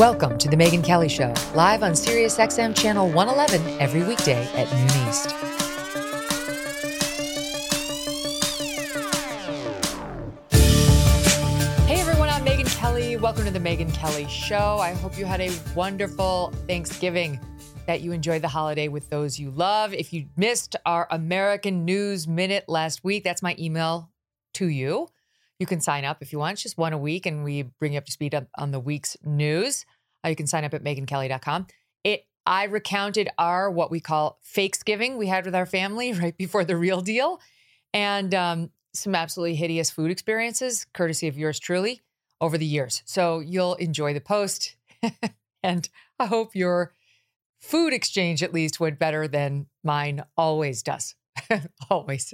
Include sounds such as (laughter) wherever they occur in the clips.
Welcome to the Megyn Kelly Show, live on SiriusXM Channel 111 every weekday at noon East. Hey everyone, I'm Megyn Kelly. Welcome to the Megyn Kelly Show. I hope you had a wonderful Thanksgiving, that you enjoyed the holiday with those you love. If you missed our American News Minute last week, that's my email to you. You can sign up if you want. It's just one a week, and we bring you up to speed up on the week's news. Uh, you can sign up at megynkelly.com. It I recounted our what we call fakesgiving we had with our family (laughs) right before the real deal, and um, some absolutely hideous food experiences, courtesy of yours truly, over the years. So you'll enjoy the post, (laughs) and I hope your food exchange at least went better than mine always does. (laughs) always.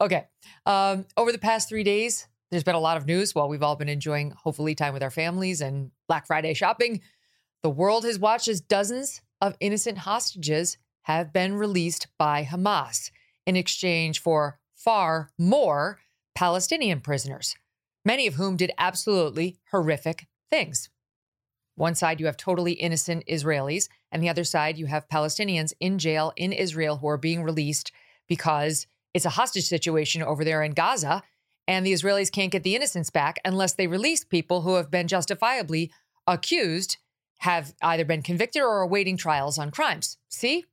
Okay. Um, over the past three days, there's been a lot of news while we've all been enjoying, hopefully, time with our families and Black Friday shopping. The world has watched as dozens of innocent hostages have been released by Hamas in exchange for far more Palestinian prisoners, many of whom did absolutely horrific things. One side, you have totally innocent Israelis, and the other side, you have Palestinians in jail in Israel who are being released because it's a hostage situation over there in Gaza, and the Israelis can't get the innocents back unless they release people who have been justifiably accused, have either been convicted or are awaiting trials on crimes. See?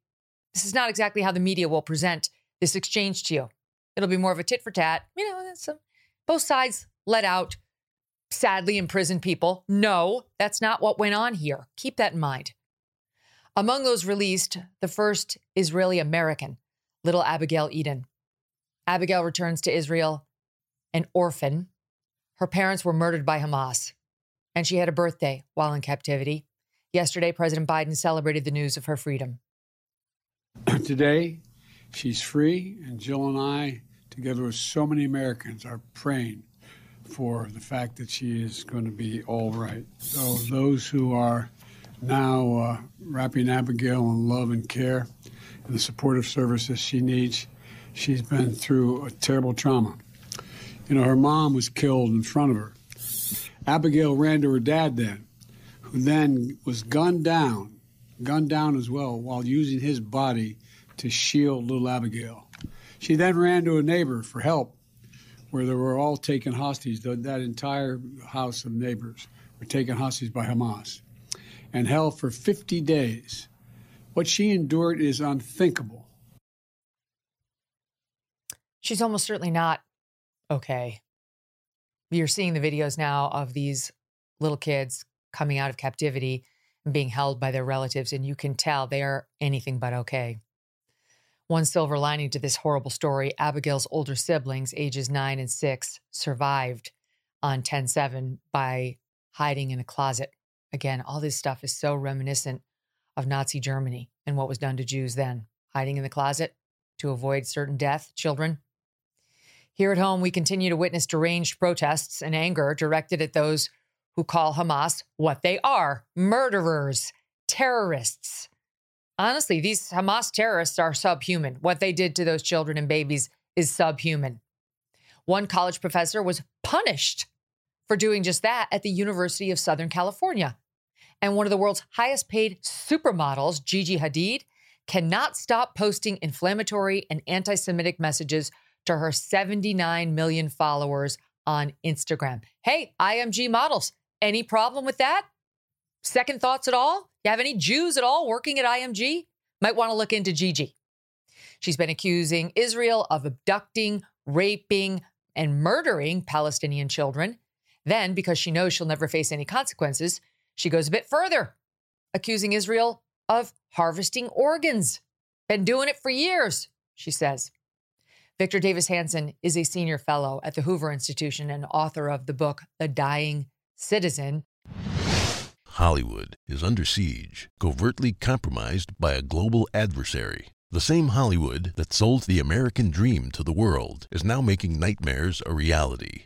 This is not exactly how the media will present this exchange to you. It'll be more of a tit for tat. You know, both sides let out sadly imprisoned people. No, that's not what went on here. Keep that in mind. Among those released, the first Israeli American, little Abigail Edan. Abigail returns to Israel an orphan. Her parents were murdered by Hamas, and she had a birthday while in captivity. Yesterday, President Biden celebrated the news of her freedom. (clears throat) Today, she's free, and Jill and I, together with so many Americans, are praying for the fact that she is going to be all right. So, those who are now uh, wrapping Abigail in love and care and the supportive services she needs, she's been through a terrible trauma. You know, her mom was killed in front of her. Abigail ran to her dad then, who then was gunned down, gunned down as well, while using his body to shield little Abigail. She then ran to a neighbor for help, where they were all taken hostage. That entire house of neighbors were taken hostage by Hamas and held for 50 days. What she endured is unthinkable. She's almost certainly not okay. You're seeing the videos now of these little kids coming out of captivity and being held by their relatives, and you can tell they are anything but okay. One silver lining to this horrible story Abigail's older siblings, ages nine and six, survived on 10 7 by hiding in a closet. Again, all this stuff is so reminiscent of Nazi Germany and what was done to Jews then. Hiding in the closet to avoid certain death, children. Here at home, we continue to witness deranged protests and anger directed at those who call Hamas what they are murderers, terrorists. Honestly, these Hamas terrorists are subhuman. What they did to those children and babies is subhuman. One college professor was punished for doing just that at the University of Southern California. And one of the world's highest paid supermodels, Gigi Hadid, cannot stop posting inflammatory and anti Semitic messages to her 79 million followers on Instagram. Hey, IMG models, any problem with that? Second thoughts at all? You have any Jews at all working at IMG? Might want to look into Gigi. She's been accusing Israel of abducting, raping, and murdering Palestinian children. Then, because she knows she'll never face any consequences, she goes a bit further, accusing Israel of harvesting organs. Been doing it for years, she says. Victor Davis Hanson is a senior fellow at the Hoover Institution and author of the book, The Dying Citizen. Hollywood is under siege, covertly compromised by a global adversary. The same Hollywood that sold the American dream to the world is now making nightmares a reality.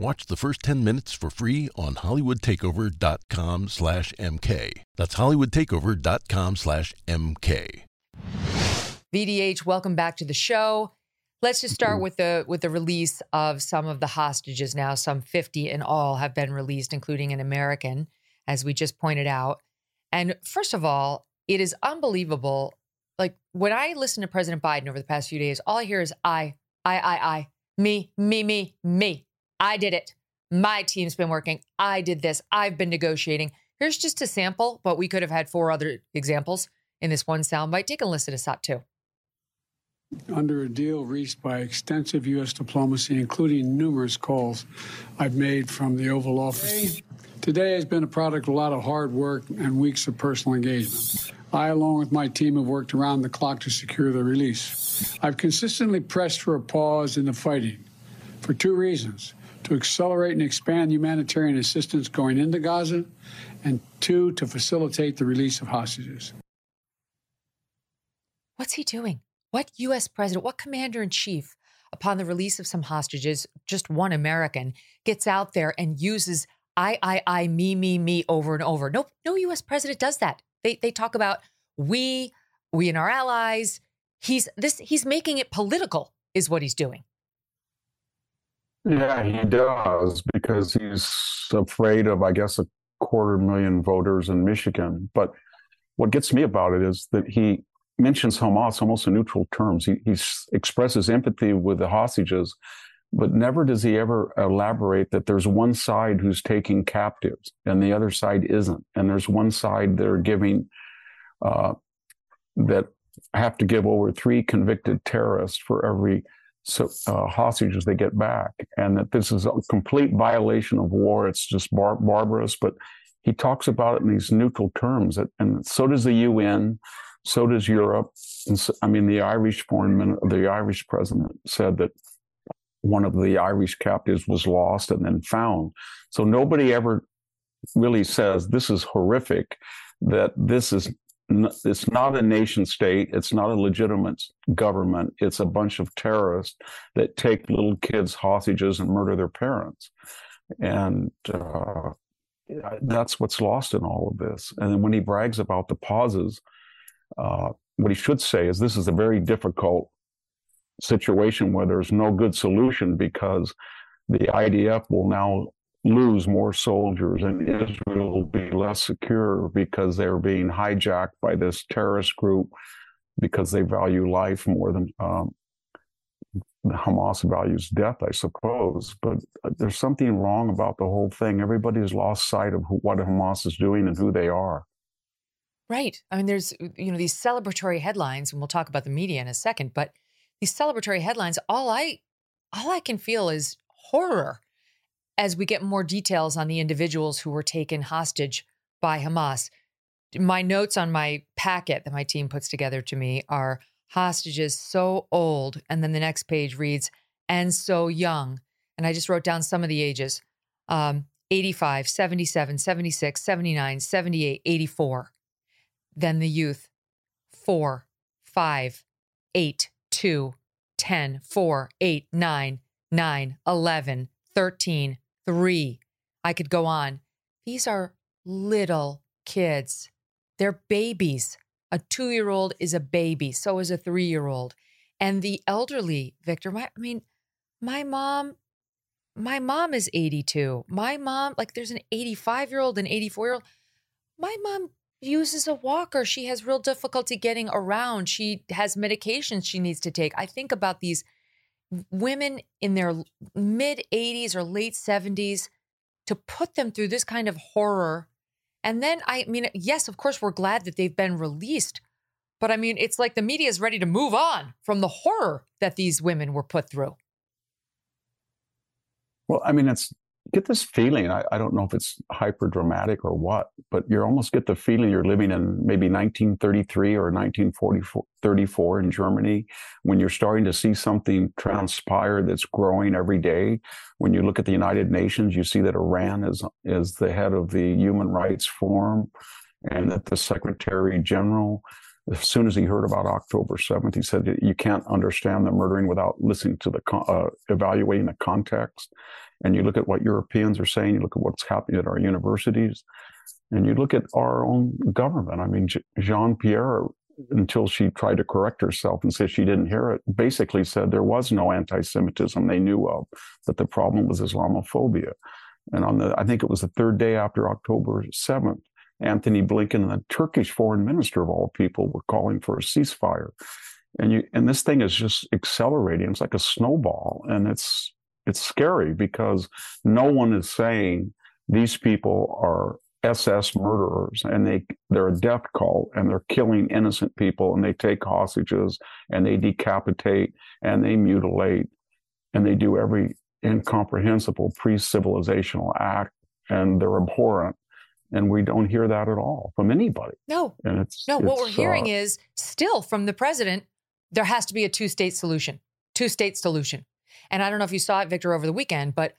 watch the first 10 minutes for free on hollywoodtakeover.com slash mk. That's hollywoodtakeover.com slash mk. VDH, welcome back to the show. Let's just start mm-hmm. with the with the release of some of the hostages now. Some 50 in all have been released, including an American, as we just pointed out. And first of all, it is unbelievable. Like when I listen to President Biden over the past few days, all I hear is I, I, I, I, me, me, me, me. I did it. My team's been working. I did this. I've been negotiating. Here's just a sample, but we could have had four other examples in this one soundbite. Take a listen to SOT 2 under a deal reached by extensive U.S. diplomacy, including numerous calls I've made from the Oval Office. Today has been a product of a lot of hard work and weeks of personal engagement. I, along with my team, have worked around the clock to secure the release. I've consistently pressed for a pause in the fighting for two reasons to accelerate and expand humanitarian assistance going into Gaza, and two, to facilitate the release of hostages. What's he doing? What U.S. president, what commander in chief, upon the release of some hostages, just one American, gets out there and uses I, I, I, me, me, me over and over? No, no U.S. president does that. They, they talk about we, we and our allies. He's this. He's making it political, is what he's doing. Yeah, he does because he's afraid of, I guess, a quarter million voters in Michigan. But what gets me about it is that he mentions Hamas almost in neutral terms. He, he expresses empathy with the hostages, but never does he ever elaborate that there's one side who's taking captives and the other side isn't. And there's one side they're giving uh, that have to give over three convicted terrorists for every so, uh, hostages they get back, and that this is a complete violation of war. It's just bar- barbarous, but he talks about it in these neutral terms, and so does the UN. So does Europe. So, I mean, the Irish foreign, minister, the Irish president said that one of the Irish captives was lost and then found. So nobody ever really says this is horrific. That this is it's not a nation state. It's not a legitimate government. It's a bunch of terrorists that take little kids hostages and murder their parents. And uh, that's what's lost in all of this. And then when he brags about the pauses, uh, what he should say is this is a very difficult situation where there's no good solution because the IDF will now lose more soldiers and Israel will be less secure because they're being hijacked by this terrorist group because they value life more than um, Hamas values death, I suppose. But uh, there's something wrong about the whole thing. Everybody's lost sight of who, what Hamas is doing and who they are. Right. I mean, there's, you know, these celebratory headlines, and we'll talk about the media in a second, but these celebratory headlines, all I all I can feel is horror as we get more details on the individuals who were taken hostage by Hamas. My notes on my packet that my team puts together to me are hostages so old. And then the next page reads, and so young. And I just wrote down some of the ages. Um, 85, 77, 76, 79, 78, 84. Then the youth 4, 5, 8, 2, 10, 4, 8, 9, 9, 11, 13, 3. I could go on. These are little kids. They're babies. A two year old is a baby, so is a three year old. And the elderly, Victor, my, I mean, my mom, my mom is 82. My mom, like there's an 85 year old, an 84 year old. My mom uses a walker. She has real difficulty getting around. She has medications she needs to take. I think about these women in their mid 80s or late 70s to put them through this kind of horror. And then, I mean, yes, of course, we're glad that they've been released. But I mean, it's like the media is ready to move on from the horror that these women were put through. Well, I mean, it's get this feeling. I, I don't know if it's hyper dramatic or what, but you almost get the feeling you're living in maybe 1933 or 1934 in Germany when you're starting to see something transpire that's growing every day. When you look at the United Nations, you see that Iran is is the head of the Human Rights Forum, and that the Secretary General as soon as he heard about October 7th, he said, You can't understand the murdering without listening to the, uh, evaluating the context. And you look at what Europeans are saying, you look at what's happening at our universities, and you look at our own government. I mean, Jean Pierre, until she tried to correct herself and say she didn't hear it, basically said there was no anti Semitism they knew of, that the problem was Islamophobia. And on the, I think it was the third day after October 7th, Antony Blinken and the Turkish foreign minister of all people were calling for a ceasefire. And you and this thing is just accelerating. It's like a snowball. And it's it's scary because no one is saying these people are SS murderers and they they're a death cult and they're killing innocent people and they take hostages and they decapitate and they mutilate and they do every incomprehensible pre-civilizational act and they're abhorrent and we don't hear that at all from anybody. No, and it's no. It's, what we're hearing uh, is still from the president. There has to be a two-state solution. Two-state solution. And I don't know if you saw it, Victor, over the weekend, but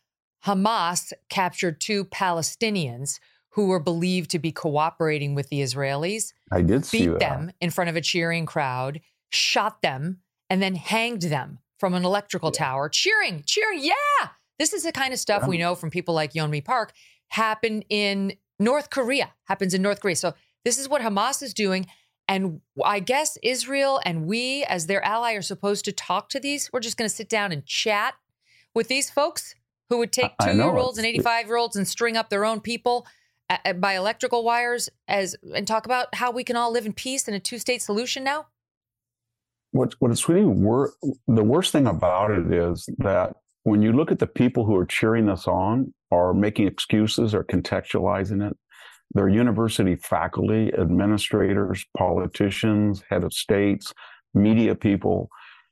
Hamas captured two Palestinians who were believed to be cooperating with the Israelis. I did see beat them in front of a cheering crowd, shot them, and then hanged them from an electrical Yeah. tower, cheering, cheering. Yeah, this is the kind of stuff Yeah. we know from people like Yeonmi Park happen in North Korea. Happens in North Korea. So this is what Hamas is doing. And I guess Israel and we, as their ally, are supposed to talk to these. We're just going to sit down and chat with these folks who would take two year olds and 85 year olds and string up their own people uh, uh, by electrical wires as and talk about how we can all live in peace in a two state solution now. what what it's really wor- the worst thing about it is that when you look at the people who are cheering this on or making excuses or contextualizing it, they're university faculty, administrators, politicians, head of states, media people,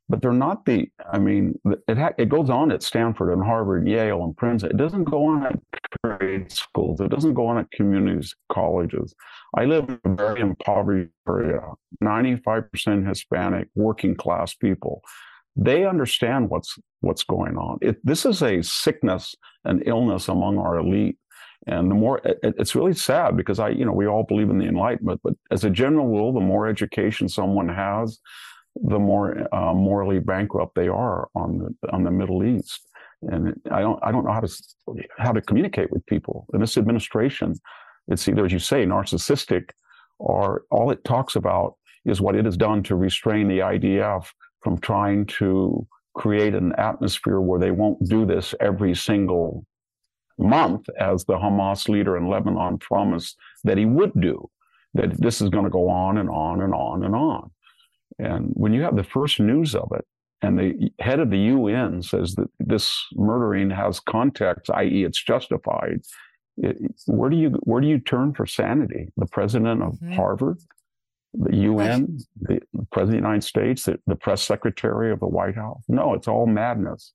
but they're not the. I mean, it ha- it goes on at Stanford and Harvard, Yale, and Princeton. It doesn't go on at trade schools. It doesn't go on at communities, colleges. I live in a very impoverished area, 95% Hispanic, working class people. They understand what's what's going on. It, this is a sickness, an illness among our elite. And the more, it, it's really sad because I, you know, we all believe in the Enlightenment, but as a general rule, the more education someone has, the more uh, morally bankrupt they are on the on the Middle East. And I don't I don't know how to how to communicate with people. In this administration, it's either as you say narcissistic, or all it talks about is what it has done to restrain the IDF from trying to create an atmosphere where they won't do this every single month, as the Hamas leader in Lebanon promised that he would do. That this is going to go on and on and on and on. And when you have the first news of it, and the head of the UN says that this murdering has context, i.e., it's justified, it, where do you where do you turn for sanity? The president of Mhm. Harvard, the UN, the president of the United States, the, the press secretary of the White House? No, it's all madness.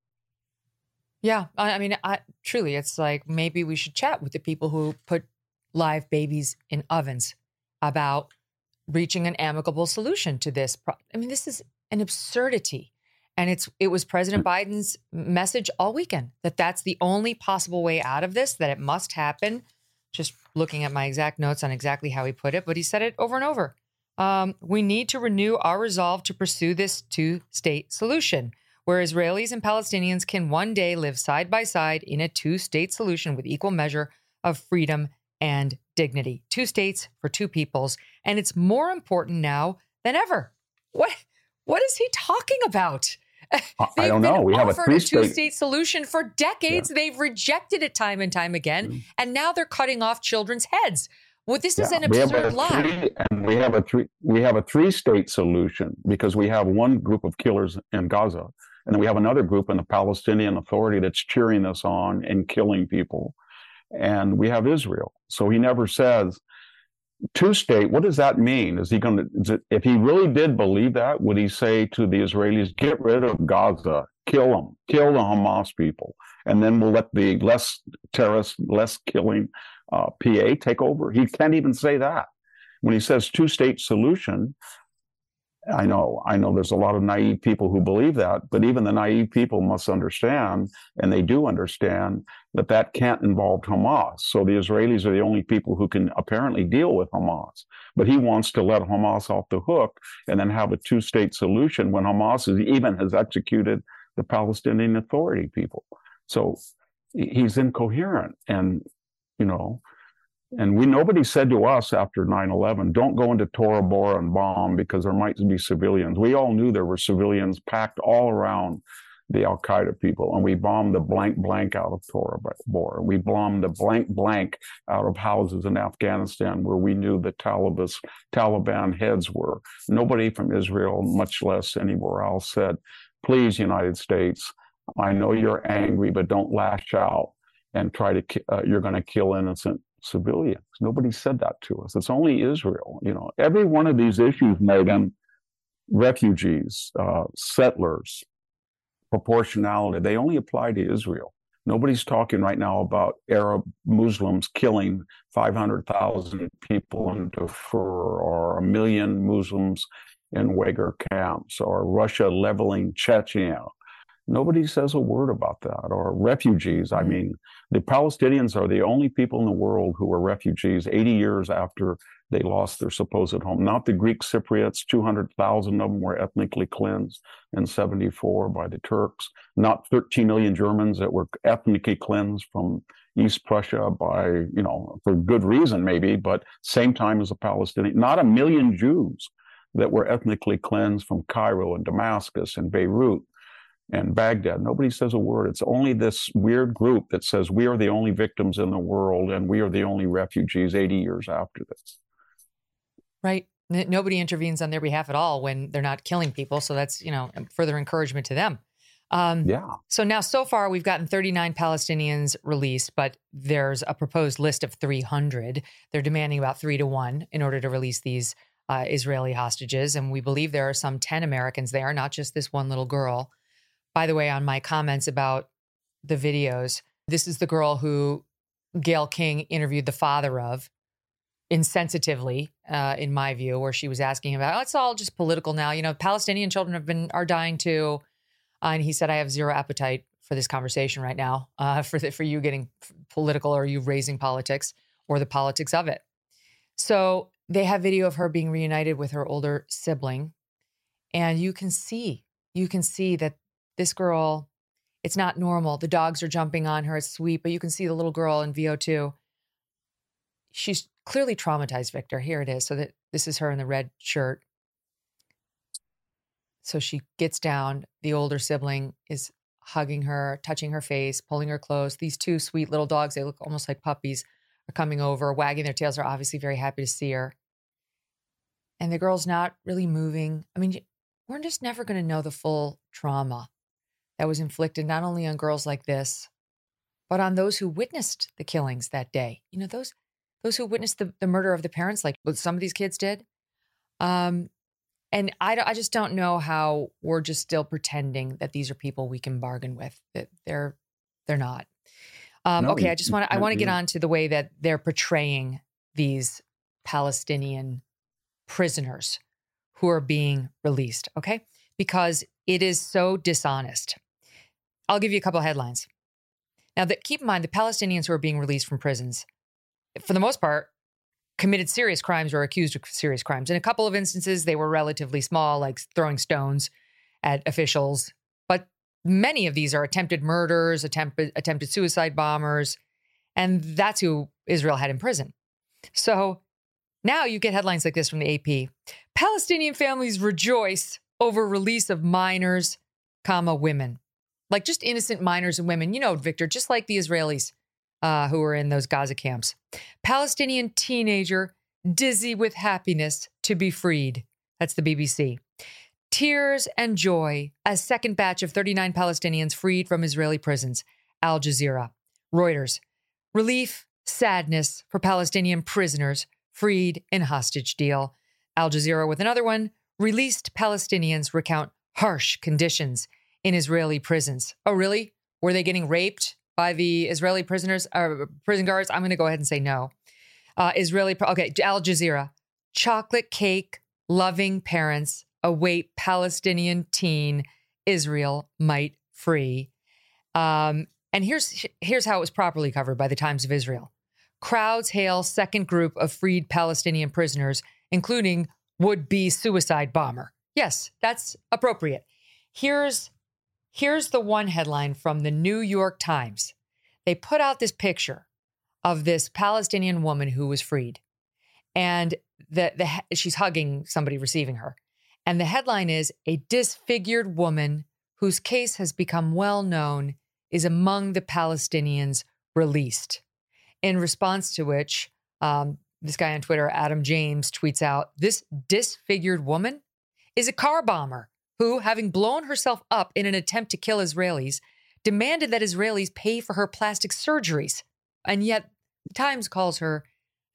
Yeah, I, mean, I, truly, it's like maybe we should chat with the people who put live babies in ovens about reaching an amicable solution to this. Pro- I mean, this is an absurdity. And it's it was President Biden's message all weekend that that's the only possible way out of this, that it must happen. Just looking at my exact notes on exactly how he put it, but he said it over and over. Um, we need to renew our resolve to pursue this two state solution, where Israelis and Palestinians can one day live side by side in a two state solution with equal measure of freedom and dignity. Two states for two peoples. And it's more important now than ever. What what is he talking about? I don't know. We have a three two state solution for decades. Yeah. They've rejected it time and time again. Mm-hmm. And now they're cutting off children's heads. Well, this yeah. is an absurd lie. Three, and we have a three we have a three state solution because we have one group of killers in Gaza. And then we have another group in the Palestinian Authority that's cheering us on and killing people. And we have Israel. So he never says two state, what does that mean? Is he going to, if he really did believe that, would he say to the Israelis, get rid of Gaza, kill them, kill the Hamas people, and then we'll let the less terrorist, less killing uh, PA take over? He can't even say that. When he says two state solution, I know, I know there's a lot of naive people who believe that, but even the naive people must understand, and they do understand, that that can't involve Hamas. So the Israelis are the only people who can apparently deal with Hamas. But he wants to let Hamas off the hook and then have a two state solution when Hamas is, even has executed the Palestinian Authority people. So he's incoherent. And, you know, and we nobody said to us after 9-11, don't go into Tora Bora and bomb because there might be civilians. We all knew there were civilians packed all around the Al Qaeda people, and we bombed the blank blank out of Tora Bora. We bombed the blank blank out of houses in Afghanistan where we knew the Taliban, Taliban heads were. Nobody from Israel, much less anywhere else, said, "Please, United States, I know you're angry, but don't lash out." And try to uh, you're going to kill innocent civilians. Nobody said that to us. It's only Israel. You know, every one of these issues, Megyn, refugees, uh, settlers, proportionality, they only apply to Israel. Nobody's talking right now about Arab Muslims killing 500,000 people in Darfur or a million Muslims in Uyghur camps or Russia leveling Chechnya Nobody says a word about that. Or refugees. I mm-hmm. mean, the Palestinians are the only people in the world who are refugees 80 years after they lost their supposed home. Not the Greek Cypriots, 200,000 of them were ethnically cleansed in 74 by the Turks. Not 13 million Germans that were ethnically cleansed from East Prussia by, you know, for good reason maybe, but same time as the Palestinian. Not a million Jews that were ethnically cleansed from Cairo and Damascus and Beirut and Baghdad. Nobody says a word. It's only this weird group that says we are the only victims in the world and we are the only refugees 80 years after this. Right. Nobody intervenes on their behalf at all when they're not killing people. So that's, you know, further encouragement to them. Um, yeah. So now, so far, we've gotten 39 Palestinians released, but there's a proposed list of 300. They're demanding about three to one in order to release these uh, Israeli hostages. And we believe there are some 10 Americans there, not just this one little girl by the way, on my comments about the videos, this is the girl who Gayle King interviewed the father of insensitively, uh, in my view, where she was asking about, oh, it's all just political now. You know, Palestinian children have been are dying too. Uh, and he said, I have zero appetite for this conversation right now, uh, (laughs) for the, for you getting political or you raising politics or the politics of it. So they have video of her being reunited with her older sibling, and you can see, you can see that this girl, it's not normal. The dogs are jumping on her. It's sweet, but you can see the little girl in VO2. She's clearly traumatized, Victor. Here it is. So that this is her in the red shirt. So she gets down. The older sibling is hugging her, touching her face, pulling her close. These two sweet little dogs, they look almost like puppies, are coming over, wagging their tails. Are obviously very happy to see her. And the girl's not really moving. I mean, we're just never going to know the full trauma that was inflicted not only on girls like this, but on those who witnessed the killings that day. You know, those those who witnessed the, the murder of the parents, like what some of these kids did. Um, and I, I just don't know how we're just still pretending that these are people we can bargain with. That they're they're not. Um, no, okay, I just want to I want to get on to the way that they're portraying these Palestinian prisoners who are being released. Okay, because it is so dishonest. I'll give you a couple of headlines. Now, keep in mind the Palestinians who are being released from prisons, for the most part, committed serious crimes or accused of serious crimes. In a couple of instances, they were relatively small, like throwing stones at officials. But many of these are attempted murders, attempted attempted suicide bombers, and that's who Israel had in prison. So now you get headlines like this from the AP. Palestinian families rejoice over release of minors, comma women. Like just innocent minors and women, you know, Victor, just like the Israelis uh, who were in those Gaza camps. Palestinian teenager dizzy with happiness to be freed. That's the BBC. Tears and joy as second batch of 39 Palestinians freed from Israeli prisons. Al Jazeera. Reuters. Relief, sadness for Palestinian prisoners freed in hostage deal. Al Jazeera with another one. Released Palestinians recount harsh conditions in Israeli prisons. Oh, really? Were they getting raped? by the Israeli prisoners or uh, prison guards? I'm going to go ahead and say no. Uh, Israeli, okay, Al Jazeera. Chocolate cake loving parents await Palestinian teen Israel might free. Um, and here's here's how it was properly covered by the Times of Israel. Crowds hail second group of freed Palestinian prisoners, including would-be suicide bomber. Yes, that's appropriate. Here's Here's the one headline from the New York Times. They put out this picture of this Palestinian woman who was freed. And the, the she's hugging somebody receiving her. And the headline is A disfigured woman whose case has become well known is among the Palestinians released. In response to which, um, this guy on Twitter, Adam James, tweets out This disfigured woman is a car bomber who, having blown herself up in an attempt to kill Israelis, demanded that Israelis pay for her plastic surgeries. And yet, the Times calls her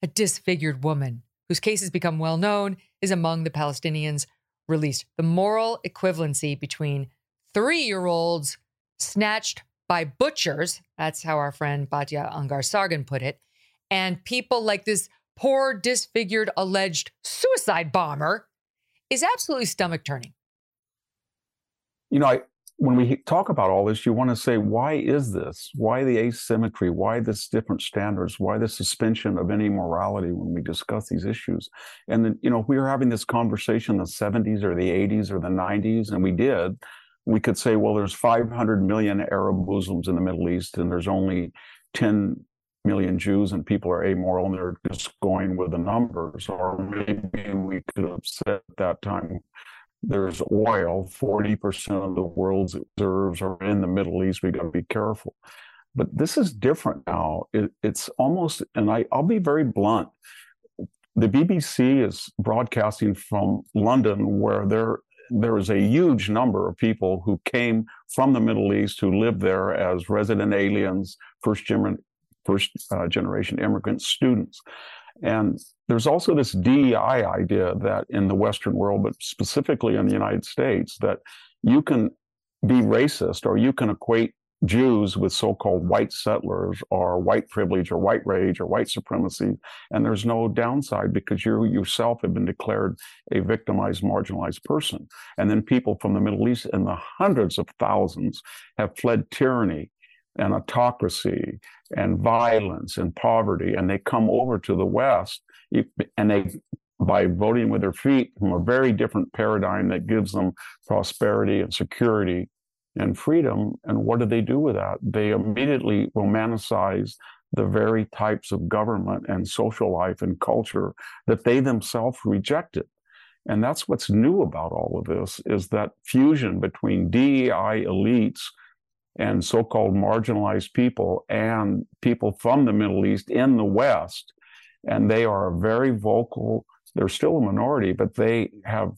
a disfigured woman whose case has become well known, is among the Palestinians released. The moral equivalency between three year olds snatched by butchers, that's how our friend Batya Ungar Sargon put it, and people like this poor, disfigured, alleged suicide bomber is absolutely stomach turning you know, I, when we talk about all this, you want to say, why is this? Why the asymmetry? Why this different standards? Why the suspension of any morality when we discuss these issues? And then, you know, if we were having this conversation in the 70s or the 80s or the 90s, and we did, we could say, well, there's 500 million Arab Muslims in the Middle East, and there's only 10 million Jews, and people are amoral, and they're just going with the numbers. Or maybe we could have said at that time, there's oil. 40% of the world's reserves are in the Middle East. We got to be careful. But this is different now. It, it's almost, and I, I'll be very blunt. The BBC is broadcasting from London, where there there is a huge number of people who came from the Middle East who lived there as resident aliens, first, gener- first uh, generation immigrant students. And there's also this DEI idea that in the Western world, but specifically in the United States, that you can be racist or you can equate Jews with so-called white settlers or white privilege or white rage or white supremacy. And there's no downside because you yourself have been declared a victimized, marginalized person. And then people from the Middle East in the hundreds of thousands have fled tyranny and autocracy and violence and poverty, and they come over to the West and they by voting with their feet from a very different paradigm that gives them prosperity and security and freedom. And what do they do with that? They immediately romanticize the very types of government and social life and culture that they themselves rejected. And that's what's new about all of this is that fusion between DEI elites and so-called marginalized people and people from the Middle East in the West. And they are very vocal. They're still a minority, but they have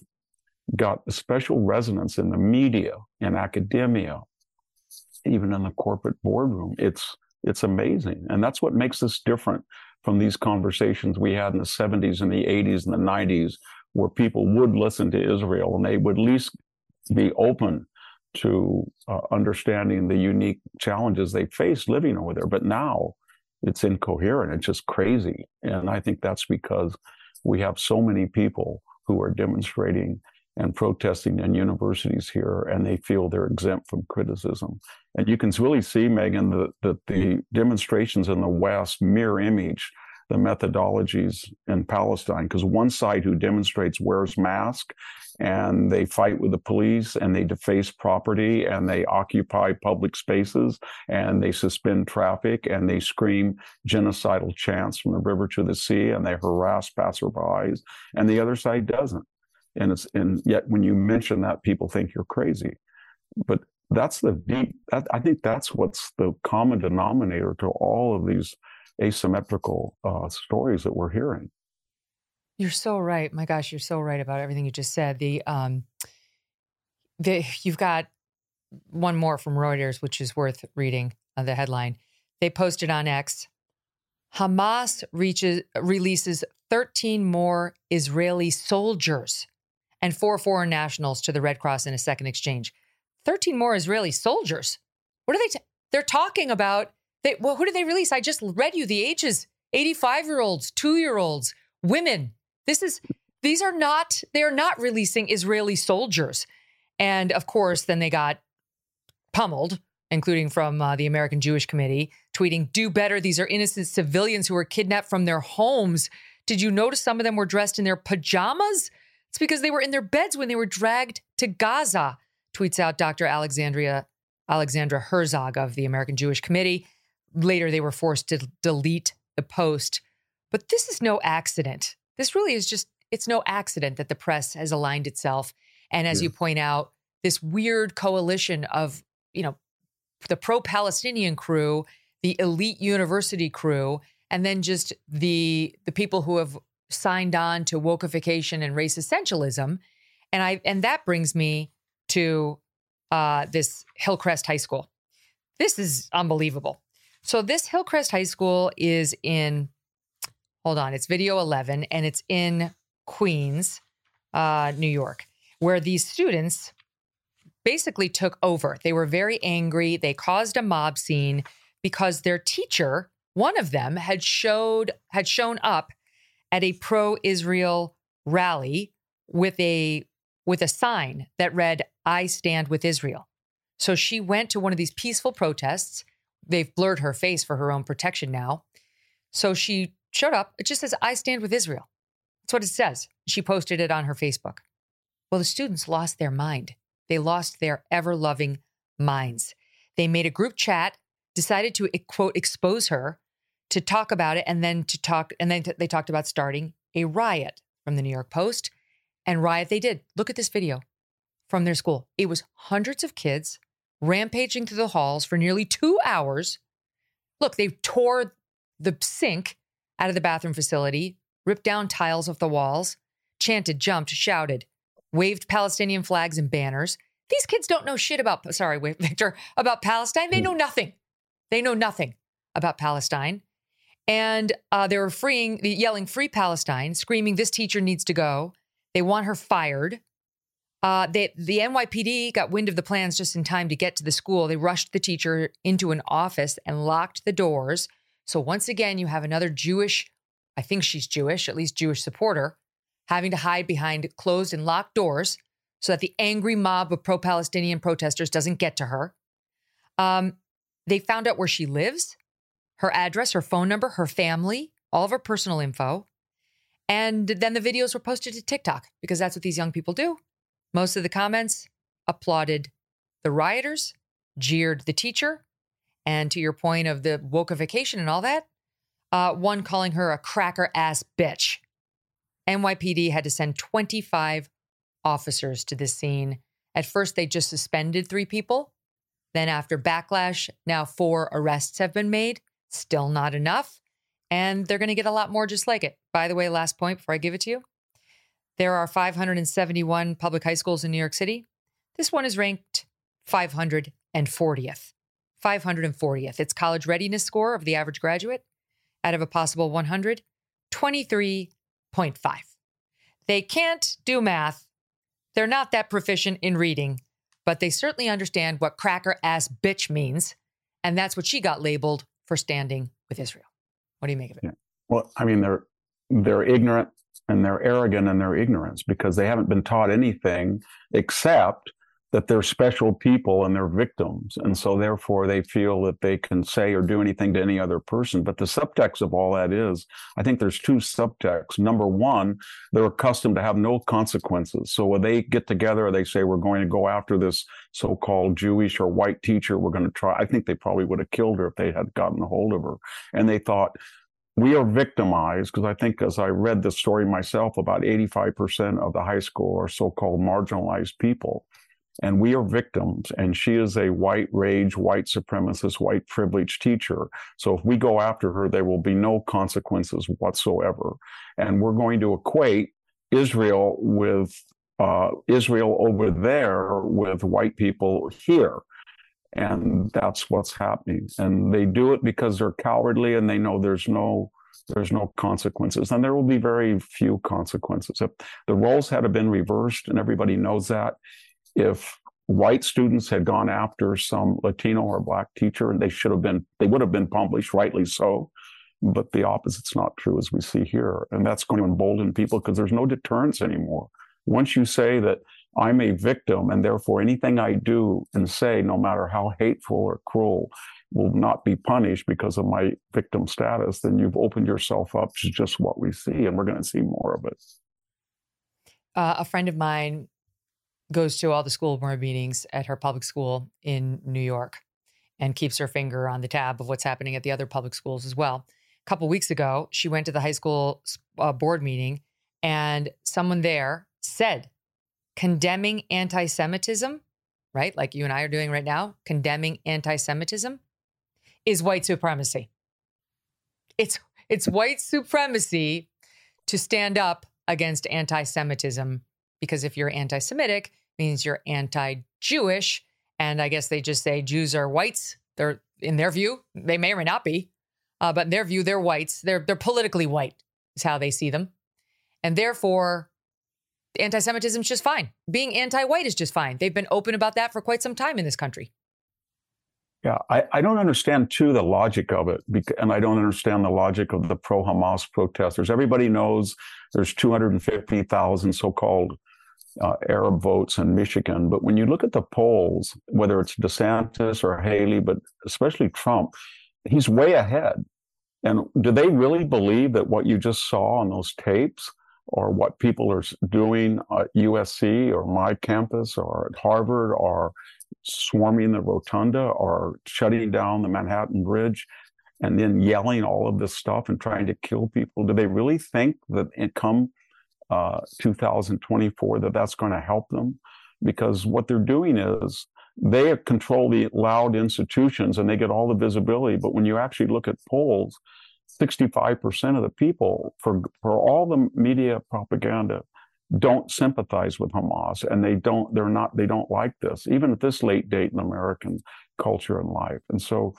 got a special resonance in the media, in academia, even in the corporate boardroom. It's it's amazing. And that's what makes us different from these conversations we had in the 70s and the 80s and the 90s, where people would listen to Israel and they would at least be open to uh, understanding the unique challenges they face living over there. But now it's incoherent. It's just crazy. And I think that's because we have so many people who are demonstrating and protesting in universities here, and they feel they're exempt from criticism. And you can really see, Megyn, that, that the demonstrations in the West mirror image the methodologies in Palestine because one side who demonstrates wears mask and they fight with the police and they deface property and they occupy public spaces and they suspend traffic and they scream genocidal chants from the river to the sea and they harass passerbys and the other side doesn't. And it's and yet when you mention that people think you're crazy. But that's the deep i think that's what's the common denominator to all of these asymmetrical uh, stories that we're hearing. You're so right. My gosh, you're so right about everything you just said. The um, the you've got one more from Reuters, which is worth reading. Uh, the headline they posted on X: Hamas reaches releases 13 more Israeli soldiers and four foreign nationals to the Red Cross in a second exchange. 13 more Israeli soldiers. What are they? T- they're talking about they, well, who did they release? I just read you the ages 85 year olds, two year olds, women. This is, these are not, they are not releasing Israeli soldiers. And of course, then they got pummeled, including from uh, the American Jewish Committee, tweeting, do better. These are innocent civilians who were kidnapped from their homes. Did you notice some of them were dressed in their pajamas? It's because they were in their beds when they were dragged to Gaza, tweets out Dr. Alexandria Alexandra Herzog of the American Jewish Committee. Later, they were forced to delete the post. But this is no accident. This really is just, it's no accident that the press has aligned itself. And as yeah. you point out, this weird coalition of, you know, the pro Palestinian crew, the elite university crew, and then just the the people who have signed on to wokeification and race essentialism. And I and that brings me to uh, this Hillcrest High School. This is unbelievable. So this Hillcrest High School is in, hold on, it's video 11, and it's in Queens, uh, New York, where these students basically took over. They were very angry. They caused a mob scene because their teacher, one of them, had showed had shown up at a pro-Israel rally with a with a sign that read "I stand with Israel." So she went to one of these peaceful protests they've blurred her face for her own protection now. So she showed up. It just says, I stand with Israel. That's what it says. She posted it on her Facebook. Well, the students lost their mind. They lost their ever loving minds. They made a group chat, decided to, quote, expose her, to talk about it, and then to talk, and then they talked about starting a riot from the New York Post. And riot they did. Look at this video from their school. It was hundreds of kids rampaging through the halls for nearly two hours. Look, they tore the sink out of the bathroom facility, ripped down tiles off the walls, chanted, jumped, shouted, waved Palestinian flags and banners. These kids don't know shit about, sorry, (laughs) Victor, about Palestine. They know nothing. They know nothing about Palestine. And uh, they were freeing, yelling, Free Palestine, screaming, This teacher needs to go. They want her fired. Uh, they, the NYPD got wind of the plans just in time to get to the school. They rushed the teacher into an office and locked the doors. So once again, you have another Jewish, I think she's Jewish, at least Jewish supporter, having to hide behind closed and locked doors so that the angry mob of pro Palestinian protesters doesn't get to her. Um, they found out where she lives, her address, her phone number, her family, all of her personal info. And then the videos were posted to TikTok because that's what these young people do. Most of the comments applauded the rioters, jeered the teacher, and to your point of the wokeification and all that, uh, one calling her a cracker ass bitch. NYPD had to send 25 officers to the scene. At first, they just suspended three people. Then, after backlash, now four arrests have been made. Still not enough. And they're going to get a lot more just like it. By the way, last point before I give it to you there are 571 public high schools in New York City. This one is ranked 540th. 540th. Its college readiness score of the average graduate out of a possible 100, 23.5. They can't do math. They're not that proficient in reading, but they certainly understand what cracker ass bitch means. And that's what she got labeled for standing with Israel. What do you make of it? Yeah. Well, I mean, they're they're ignorant and they're arrogant and they're ignorance because they haven't been taught anything except that they're special people and they're victims. And so therefore they feel that they can say or do anything to any other person. But the subtext of all that is, I think there's two subtexts. Number one, they're accustomed to have no consequences. So when they get together, they say, we're going to go after this so-called Jewish or white teacher. We're going to try. I think they probably would have killed her if they had gotten a hold of her. And they thought, we are victimized because I think as I read the story myself, about 85% of the high school are so-called marginalized people. And we are victims. And she is a white rage, white supremacist, white privileged teacher. So if we go after her, there will be no consequences whatsoever. And we're going to equate Israel with uh, Israel over there with white people here. And mm-hmm. that's what's happening. And they do it because they're cowardly and they know there's no there's no consequences. And there will be very few consequences. If the roles had been reversed, and everybody knows that, if white students had gone after some Latino or black teacher, and they should have been, they would have been published, rightly so. But the opposite's not true, as we see here. And that's going to embolden people because there's no deterrence anymore. Once you say that I'm a victim, and therefore anything I do and say, no matter how hateful or cruel, will not be punished because of my victim status, then you've opened yourself up to just what we see, and we're going to see more of it. Uh, a friend of mine goes to all the school board meetings at her public school in New York and keeps her finger on the tab of what's happening at the other public schools as well. A couple weeks ago, she went to the high school uh, board meeting, and someone there said, condemning anti Semitism, right? Like you and I are doing right now, condemning anti Semitism is white supremacy. It's, it's white supremacy to stand up against anti Semitism because if you're anti Semitic, means you're anti-Jewish, and I guess they just say Jews are whites. They're in their view, they may or may not be, uh, but in their view, they're whites. They're they're politically white is how they see them, and therefore, anti-Semitism is just fine. Being anti-white is just fine. They've been open about that for quite some time in this country. Yeah, I, I don't understand too the logic of it, and I don't understand the logic of the pro-Hamas protesters. Everybody knows there's 250,000 so-called uh, Arab votes in Michigan. But when you look at the polls, whether it's DeSantis or Haley, but especially Trump, he's way ahead. And do they really believe that what you just saw on those tapes or what people are doing at USC or my campus or at Harvard or swarming the rotunda or shutting down the Manhattan Bridge and then yelling all of this stuff and trying to kill people? Do they really think that it come uh, 2024 that that's going to help them because what they're doing is they control the loud institutions and they get all the visibility. But when you actually look at polls, 65% of the people, for, for all the media propaganda, don't sympathize with Hamas and they don't, they're not, they don't like this, even at this late date in American culture and life. And so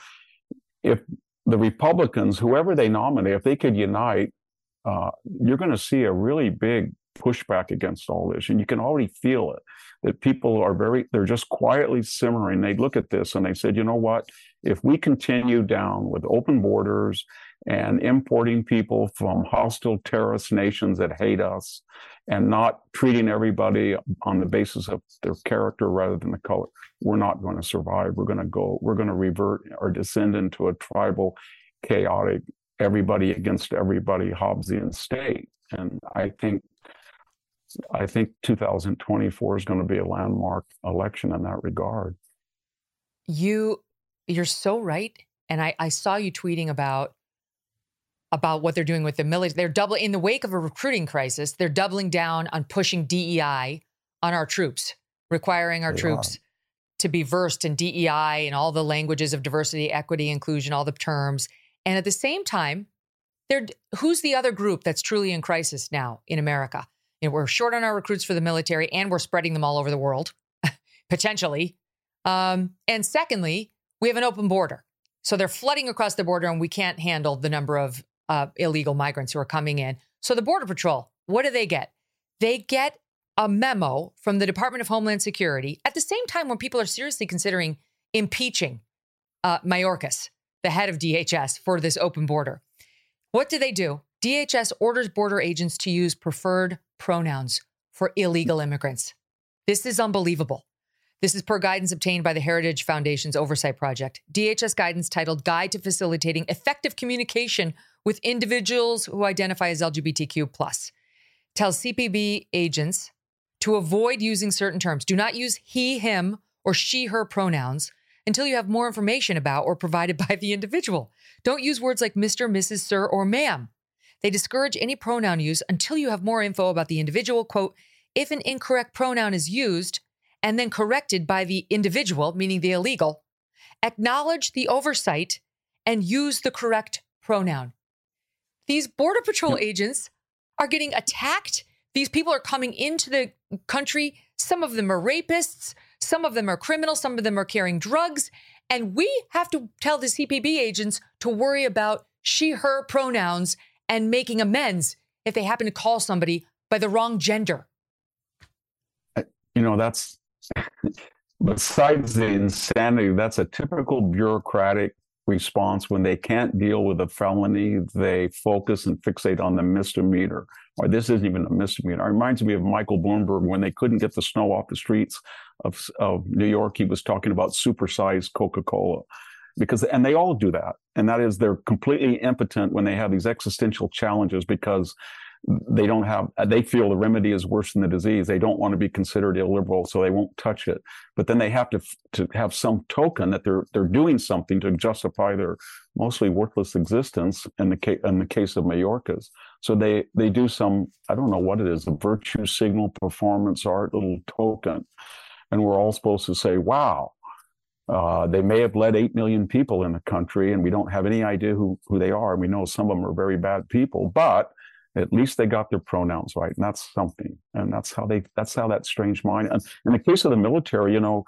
if the Republicans, whoever they nominate, if they could unite uh, you're going to see a really big pushback against all this. And you can already feel it that people are very, they're just quietly simmering. They look at this and they said, you know what? If we continue down with open borders and importing people from hostile terrorist nations that hate us and not treating everybody on the basis of their character rather than the color, we're not going to survive. We're going to go, we're going to revert or descend into a tribal, chaotic everybody against everybody Hobbesian state. And I think I think 2024 is going to be a landmark election in that regard. You you're so right. And I, I saw you tweeting about about what they're doing with the military. They're doubling in the wake of a recruiting crisis, they're doubling down on pushing DEI on our troops, requiring our they troops are. to be versed in DEI and all the languages of diversity, equity, inclusion, all the terms. And at the same time, who's the other group that's truly in crisis now in America? You know, we're short on our recruits for the military and we're spreading them all over the world, (laughs) potentially. Um, and secondly, we have an open border. So they're flooding across the border and we can't handle the number of uh, illegal migrants who are coming in. So the Border Patrol, what do they get? They get a memo from the Department of Homeland Security at the same time when people are seriously considering impeaching uh, Mayorkas the head of DHS for this open border. What do they do? DHS orders border agents to use preferred pronouns for illegal immigrants. This is unbelievable. This is per guidance obtained by the Heritage Foundation's Oversight Project. DHS guidance titled Guide to Facilitating Effective Communication with Individuals Who Identify as LGBTQ tells CBP agents to avoid using certain terms. Do not use he, him, or she, her pronouns until you have more information about or provided (laughs) by the individual. Don't use words like Mr., Mrs., Sir, or ma'am. They discourage any pronoun use until you have more info about the individual. Quote, if an incorrect pronoun is used and then corrected by the individual, meaning the illegal, acknowledge the oversight and use the correct pronoun. These Border Patrol agents are getting attacked. These people are coming into the country. Some of them are rapists, some of them are criminals, some of them are carrying drugs. And we have to tell the CPB agents to worry about she, her pronouns and making amends if they happen to call somebody by the wrong gender. You know, that's besides the insanity, that's a typical bureaucratic response when they can't deal with a felony, they focus and fixate on the misdemeanor. Or this isn't even a misdemeanor. It reminds me of Michael Bloomberg when they couldn't get the snow off the streets of, of New York. He was talking about supersized Coca Cola because and they all do that and that is they're completely impotent when they have these existential challenges because they don't have they feel the remedy is worse than the disease. They don't want to be considered illiberal so they won't touch it. But then they have to to have some token that they're they're doing something to justify their mostly worthless existence in the case in the case of Mayorkas. So they they do some i don't know what it is a virtue signal performance art little token. And we're all supposed to say wow uh, they may have led 8 million people in the country, and we don't have any idea who, who they are. We know some of them are very bad people, but at least they got their pronouns right. And that's something. And that's how they, that's how that strange mind. And in the case of the military, you know,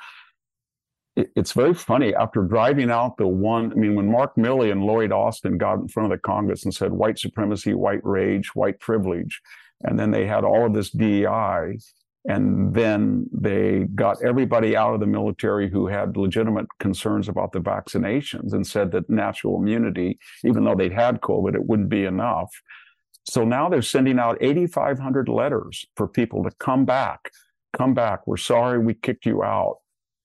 it, it's very funny. After driving out the one, I mean, when Mark Milley and Lloyd Austin got in front of the Congress and said white supremacy, white rage, white privilege, and then they had all of this DEI and then they got everybody out of the military who had legitimate concerns about the vaccinations and said that natural immunity, even though they'd had COVID, it wouldn't be enough. So now they're sending out 8,500 letters for people to come back. Come back. We're sorry we kicked you out.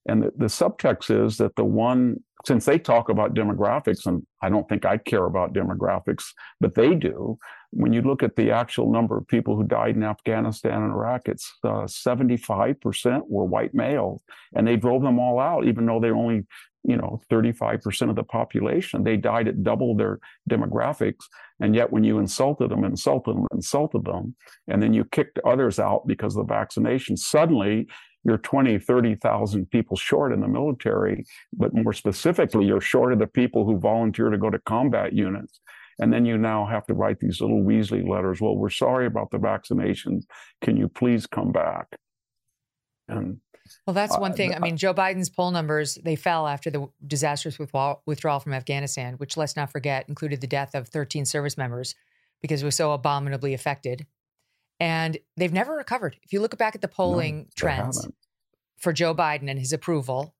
And the, the subtext is that the one, since they talk about demographics, and I don't think I care about demographics, but they do, when you look at the actual number of people who died in Afghanistan and Iraq, it's uh, 75% were white males. And they drove them all out, even though they're only, you know, 35% of the population. They died at double their demographics. And yet when you insulted them, insulted them, insulted them, and then you kicked others out because of the vaccination, suddenly you're 20, 30,000 people short in the military, but more specifically, you're short of the people who volunteer to go to combat units. And then you now have to write these little Weasley letters. Well, we're sorry about the vaccinations. Can you please come back? And well, that's uh, one thing. I uh mean, Joe Biden's poll numbers, they fell after the disastrous withdrawal from Afghanistan, which let's not forget included the death of 13 service members because it was so abominably affected. And they've never recovered. If you look back at the polling no, trends for Joe Biden and his approval,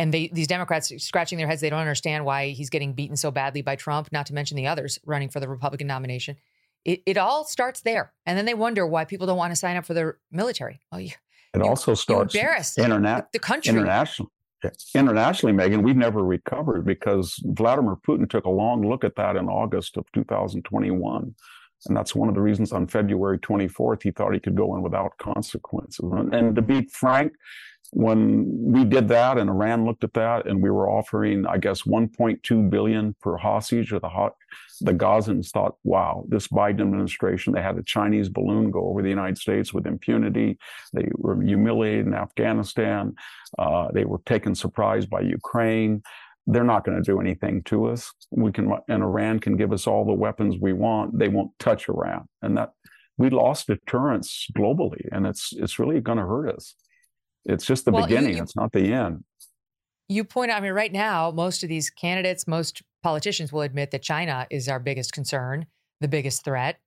and they, these Democrats scratching their heads, they don't understand why he's getting beaten so badly by Trump, not to mention the others running for the Republican nomination. It, it all starts there. And then they wonder why people don't want to sign up for the military. Oh, you, it also starts embarrassed interna- the country. International, internationally, Megyn, we've never recovered because Vladimir Putin took a long look at that in August of 2021. And that's one of the reasons on February 24th, he thought he could go in without consequences. And to be frank, when we did that and Iran looked at that and we were offering, I guess, 1.2 billion per hostage, or the hot, the Gazans thought, wow, this Biden administration, they had a Chinese balloon go over the United States with impunity. They were humiliated in Afghanistan. Uh, they were taken surprise by Ukraine. They're not going to do anything to us. We can, and Iran can give us all the weapons we want. They won't touch Iran, and that we lost deterrence globally, and it's it's really going to hurt us. It's just the well, beginning. You, you, it's not the end. You point out, I mean, right now, most of these candidates, most politicians will admit that China is our biggest concern, the biggest threat.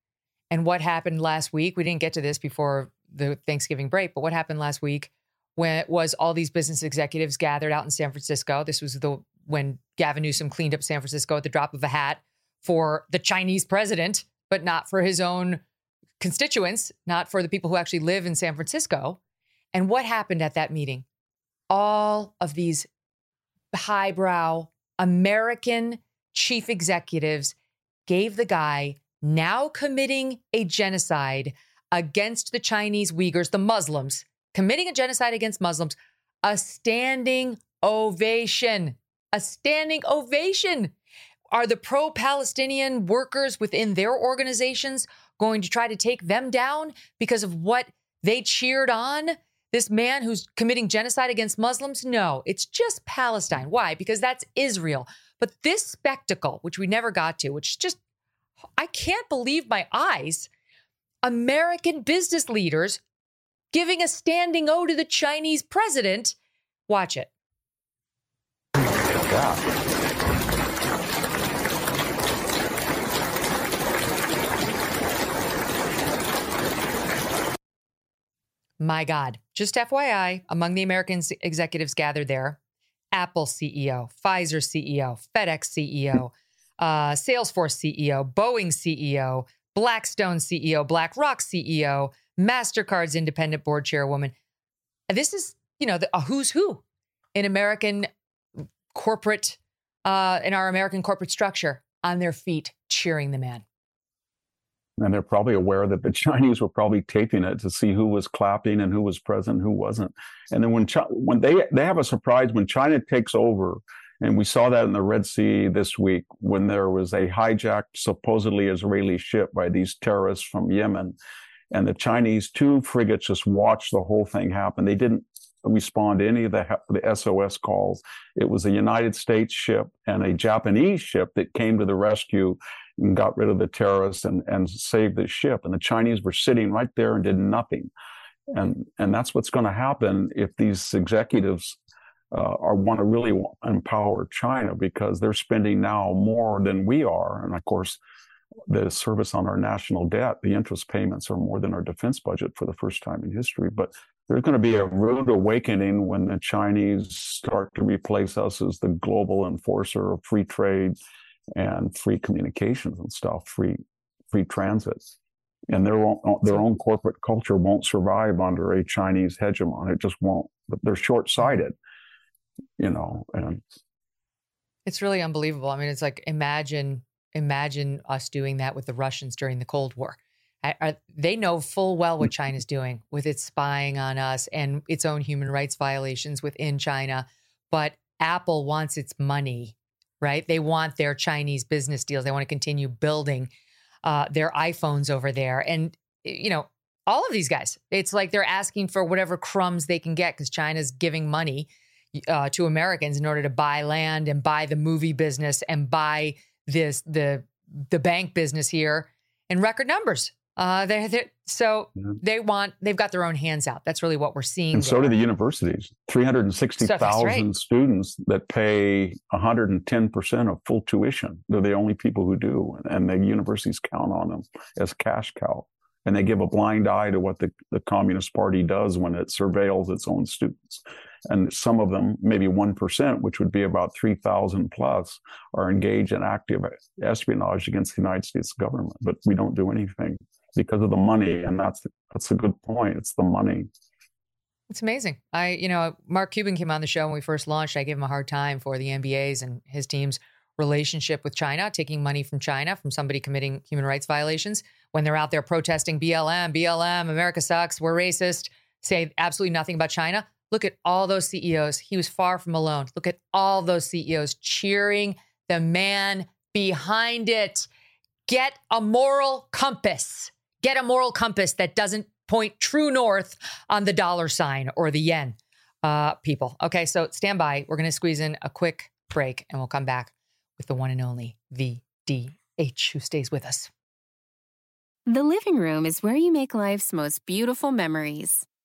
And what happened last week, we didn't get to this before the Thanksgiving break, but what happened last week when it was all these business executives gathered out in San Francisco. This was the when Gavin Newsom cleaned up San Francisco at the drop of a hat for the Chinese president but not for his own constituents, not for the people who actually live in San Francisco. And what happened at that meeting? All of these highbrow American chief executives gave the guy now committing a genocide against the Chinese Uyghurs, the Muslims, committing a genocide against Muslims, a standing ovation. A standing ovation. Are the pro Palestinian workers within their organizations going to try to take them down because of what they cheered on? This man who's committing genocide against Muslims? No, it's just Palestine. Why? Because that's Israel. But this spectacle, which we never got to, which just, I can't believe my eyes. American business leaders giving a standing O to the Chinese president. Watch it. Yeah. My God. Just FYI, among the American executives gathered there, Apple CEO, Pfizer CEO, FedEx CEO, uh, Salesforce CEO, Boeing CEO, Blackstone CEO, BlackRock CEO, MasterCard's independent board chairwoman. This is, you know, the, a who's who in American corporate, uh, in our American corporate structure on their feet cheering the man and they're probably aware that the (laughs) Chinese were probably taping it to see who was clapping and who was present, who wasn't. And then when China, when they they have a surprise when China takes over, and we saw that in the Red Sea this week when there was a hijacked supposedly Israeli ship by these terrorists from Yemen, and the Chinese two frigates just watched the whole thing happen. They didn't respond to any of the, the SOS calls. It was a United States ship and a Japanese ship that came to the rescue got rid of the terrorists and, and saved the ship. And the Chinese were sitting right there and did nothing. And, and that's what's going to happen if these executives uh, are want to really empower China because they're spending now more than we are. And of course, the service on our national debt, the interest payments are more than our defense budget for the first time in history. But there's going to be a rude awakening when the Chinese start to replace us as the global enforcer of free trade and free communications and stuff, free free transit. And their own, their own corporate culture won't survive under a Chinese hegemon. It just won't. They're short sighted, you know. And it's really unbelievable. I mean, it's like imagine imagine us doing that with the Russians during the Cold War. they know full well what mm-hmm. China's doing with its spying on us and its own human rights violations within China. But Apple wants its money right? They want their Chinese business deals. They want to continue building uh, their iPhones over there. And, you know, all of these guys, it's like they're asking for whatever crumbs they can get because China's giving money uh, to Americans in order to buy land and buy the movie business and buy this the the bank business here in record numbers. Uh, they, so yeah. they want they've got their own hands out. That's really what we're seeing. And there. so do the universities. Three hundred and sixty thousand right. students that pay one hundred and ten percent of full tuition. They're the only people who do, and the universities count on them as cash cow. And they give a blind eye to what the, the Communist Party does when it surveils its own students. And some of them, maybe 1%, which would be about 3,000 plus, are engaged in active espionage against the United States government. But we don't do anything because of the money, and that's that's a good point. It's the money. It's amazing. I, you know, Mark Cuban came on the show when we first launched. I gave him a hard time for the NBA's and his team's relationship with China, taking money from China from somebody committing human rights violations when they're out there protesting BLM, BLM, America sucks, we're racist, say absolutely nothing about China. Look at all those CEOs. He was far from alone. Look at all those CEOs cheering the man behind it. Get a moral compass get a moral compass that doesn't point true north on the dollar sign or the yen. Uh, people. Okay, so stand by. We're going to squeeze in a quick break and we'll come back with the one and only VDH who stays with us. The living room is where you make life's most beautiful memories.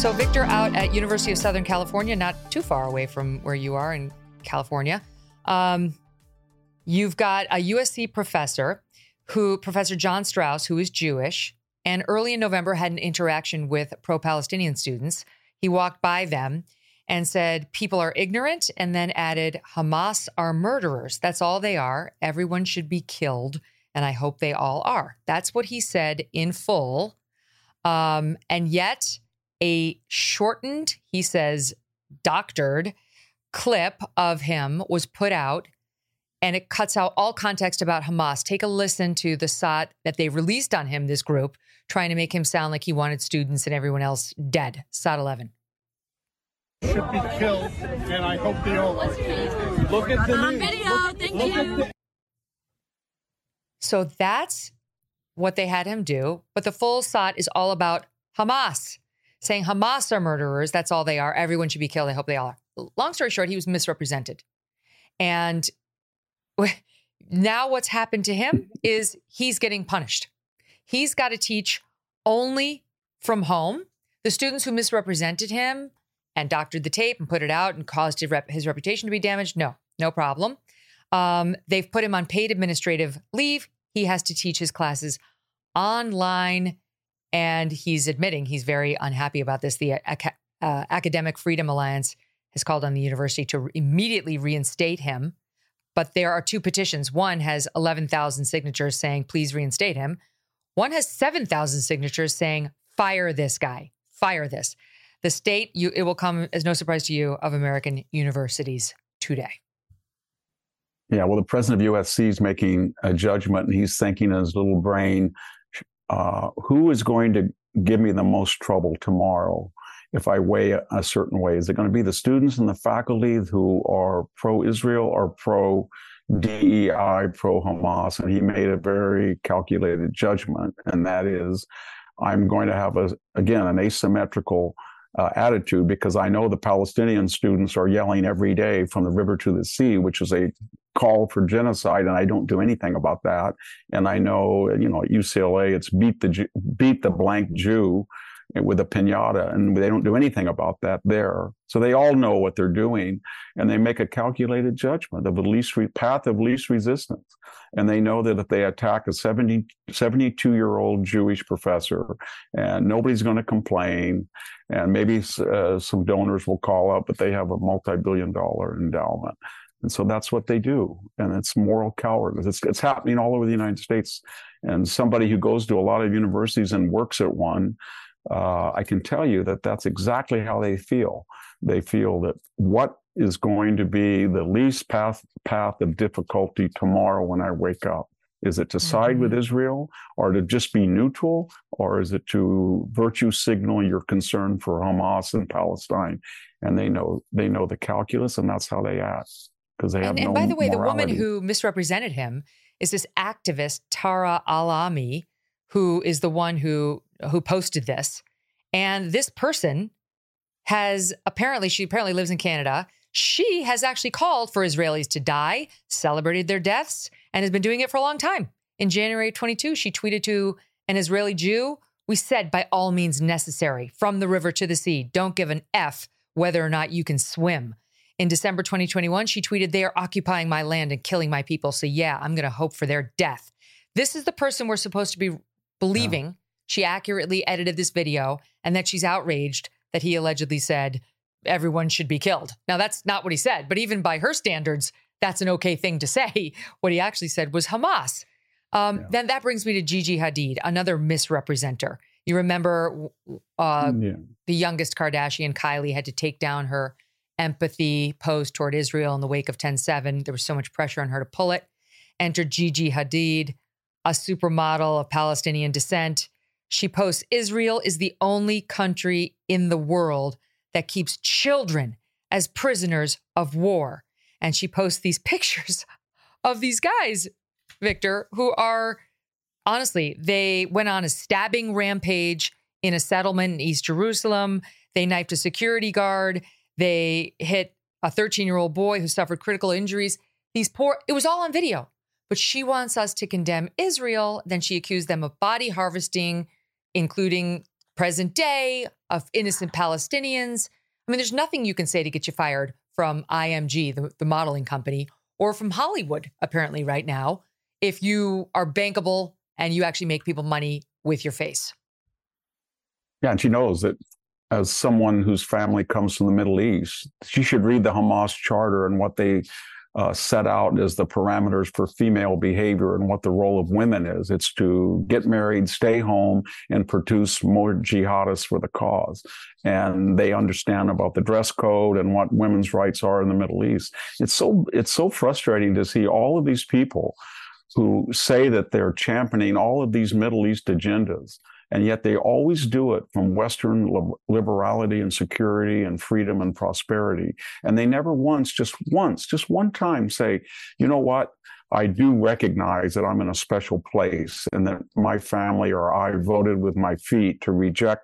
So, Victor, out at University of Southern California, not too far away from where you are in California, um, you've got a USC professor who, Professor John Strauss, who is Jewish, and early in November had an interaction with pro-Palestinian students. He walked by them and said, "People are ignorant," and then added, "Hamas are murderers. That's all they are. Everyone should be killed." And I hope they all are. That's what he said in full. Um, and yet, a shortened, he says, doctored clip of him was put out and it cuts out all context about Hamas. Take a listen to the SOT that they released on him, this group, trying to make him sound like he wanted students and everyone else dead. SOT 11. Should be killed, and I hope they all are. Look at the On video, thank you. So that's what they had him do. But the full SOT is all about Hamas saying Hamas are murderers. That's all they are. Everyone should be killed. I hope they all are. Long story short, he was misrepresented. And now what's happened to him is he's getting punished. He's got to teach only from home. The students who misrepresented him and doctored the tape and put it out and caused his, rep- his reputation to be damaged, no, no problem. Um, they've put him on paid administrative leave. He has to teach his classes online and he's admitting he's very unhappy about this. The uh, Academic Freedom Alliance has called on the university to immediately reinstate him. But there are two petitions. One has 11,000 signatures saying, please reinstate him. One has 7,000 signatures saying, fire this guy, fire this. The state, you, it will come as no surprise to you, of American universities today. Yeah, well, the president of USC is making a judgment and he's thinking in his little brain, uh, who is going to give me the most trouble tomorrow if I weigh a, a certain way? Is it going to be the students and the faculty who are pro Israel or pro DEI, pro Hamas? And he made a very calculated judgment, and that is I'm going to have, a, again, an asymmetrical uh, attitude because I know the Palestinian students are yelling every day from the river to the sea, which is a call for genocide, and I don't do anything about that. And I know, you know, at UCLA, it's beat the beat the blank Jew with a pinata, and they don't do anything about that there. So they all know what they're doing, and they make a calculated judgment of the least re- path of least resistance. And they know that if they attack a 70, 72 year old Jewish professor, and nobody's going to complain, and maybe uh, some donors will call up, but they have a multi billion dollar endowment. And so that's what they do. And it's moral cowardice. It's, it's happening all over the United States. And somebody who goes to a lot of universities and works at one, uh, I can tell you that that's exactly how they feel. They feel that what is going to be the least path, path of difficulty tomorrow when I wake up? Is it to side mm-hmm. with Israel or to just be neutral? Or is it to virtue signal your concern for Hamas and Palestine? And they know they know the calculus and that's how they act because they have and, no and by the way, morality. the woman who misrepresented him is this activist Tara Alami, who is the one who who posted this. And this person has apparently she apparently lives in Canada. She has actually called for Israelis to die, celebrated their deaths, and has been doing it for a long time. In January 22, she tweeted to an Israeli Jew, "We said by all means necessary, from the river to the sea. Don't give an f whether or not you can swim." In December 2021, she tweeted, They are occupying my land and killing my people. So, yeah, I'm going to hope for their death. This is the person we're supposed to be believing. Yeah. She accurately edited this video and that she's outraged that he allegedly said everyone should be killed. Now, that's not what he said, but even by her standards, that's an okay thing to say. (laughs) What he actually said was Hamas. Um, yeah. Then that brings me to Gigi Hadid, another misrepresenter. You remember uh, yeah. the youngest Kardashian, Kylie, had to take down her empathy post toward Israel in the wake of 10 7. There was so much pressure on her to pull it. Enter Gigi Hadid, a supermodel of Palestinian descent. She posts Israel is the only country in the world that keeps children as prisoners of war. And she posts these (laughs) pictures of these guys, Victor, who are honestly, they went on a stabbing rampage in a settlement in East Jerusalem. They knifed a security guard. They hit a 13 year old boy who suffered critical injuries. These poor, it was all on video. But she wants us to condemn Israel. Then she accused them of body harvesting, including present day, of innocent Palestinians. I mean, there's nothing you can say to get you fired from IMG, the, the modeling company, or from Hollywood, apparently, right now, if you are bankable and you actually make people money with your face. Yeah, and she knows that as someone whose family comes from the Middle East, she should read the Hamas charter and what they uh, set out as the parameters for female behavior and what the role of women is. It's to get married, stay home, and produce more jihadists for the cause. And they understand about the dress code and what women's rights are in the Middle East. It's so it's so frustrating to see all of these people who say that they're championing all of these Middle East agendas and yet they always do it from Western liberality and security and freedom and prosperity. And they never once, just once, just one time say, you know what? I do recognize that I'm in a special place and that my family or I voted with my feet to reject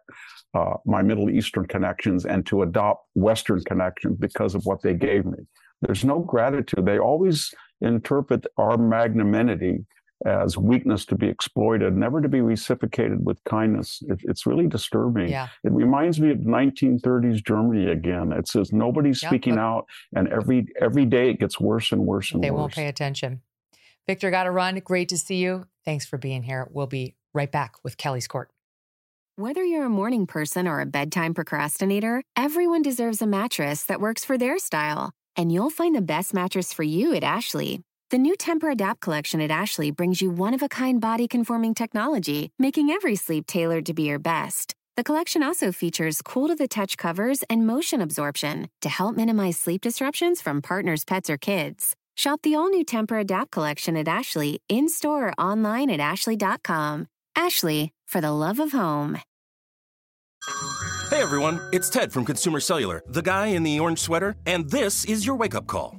uh, my Middle Eastern connections and to adopt Western connections because of what they gave me. There's no gratitude. They always interpret our magnanimity as weakness to be exploited, never to be reciprocated with kindness. It, it's really disturbing. Yeah. It reminds me of 1930s Germany again. It says nobody's Yeah, speaking but- out, and every every day it gets worse and worse and They worse. They won't pay attention. Victor, got to run. Great to see you. Thanks for being here. We'll be right back with Kelly's Court. Whether you're a morning person or a bedtime procrastinator, everyone deserves a mattress that works for their style. And you'll find the best mattress for you at Ashley. The new Tempur-Adapt collection at Ashley brings you one of a kind body conforming technology, making every sleep tailored to be your best. The collection also features cool to the touch covers and motion absorption to help minimize sleep disruptions from partners, pets, or kids. Shop the all new Tempur-Adapt collection at Ashley in store or online at ashley.com. Ashley, for the love of home. Hey everyone, it's Ted from Consumer Cellular, the guy in the orange sweater, and this is your wake up call.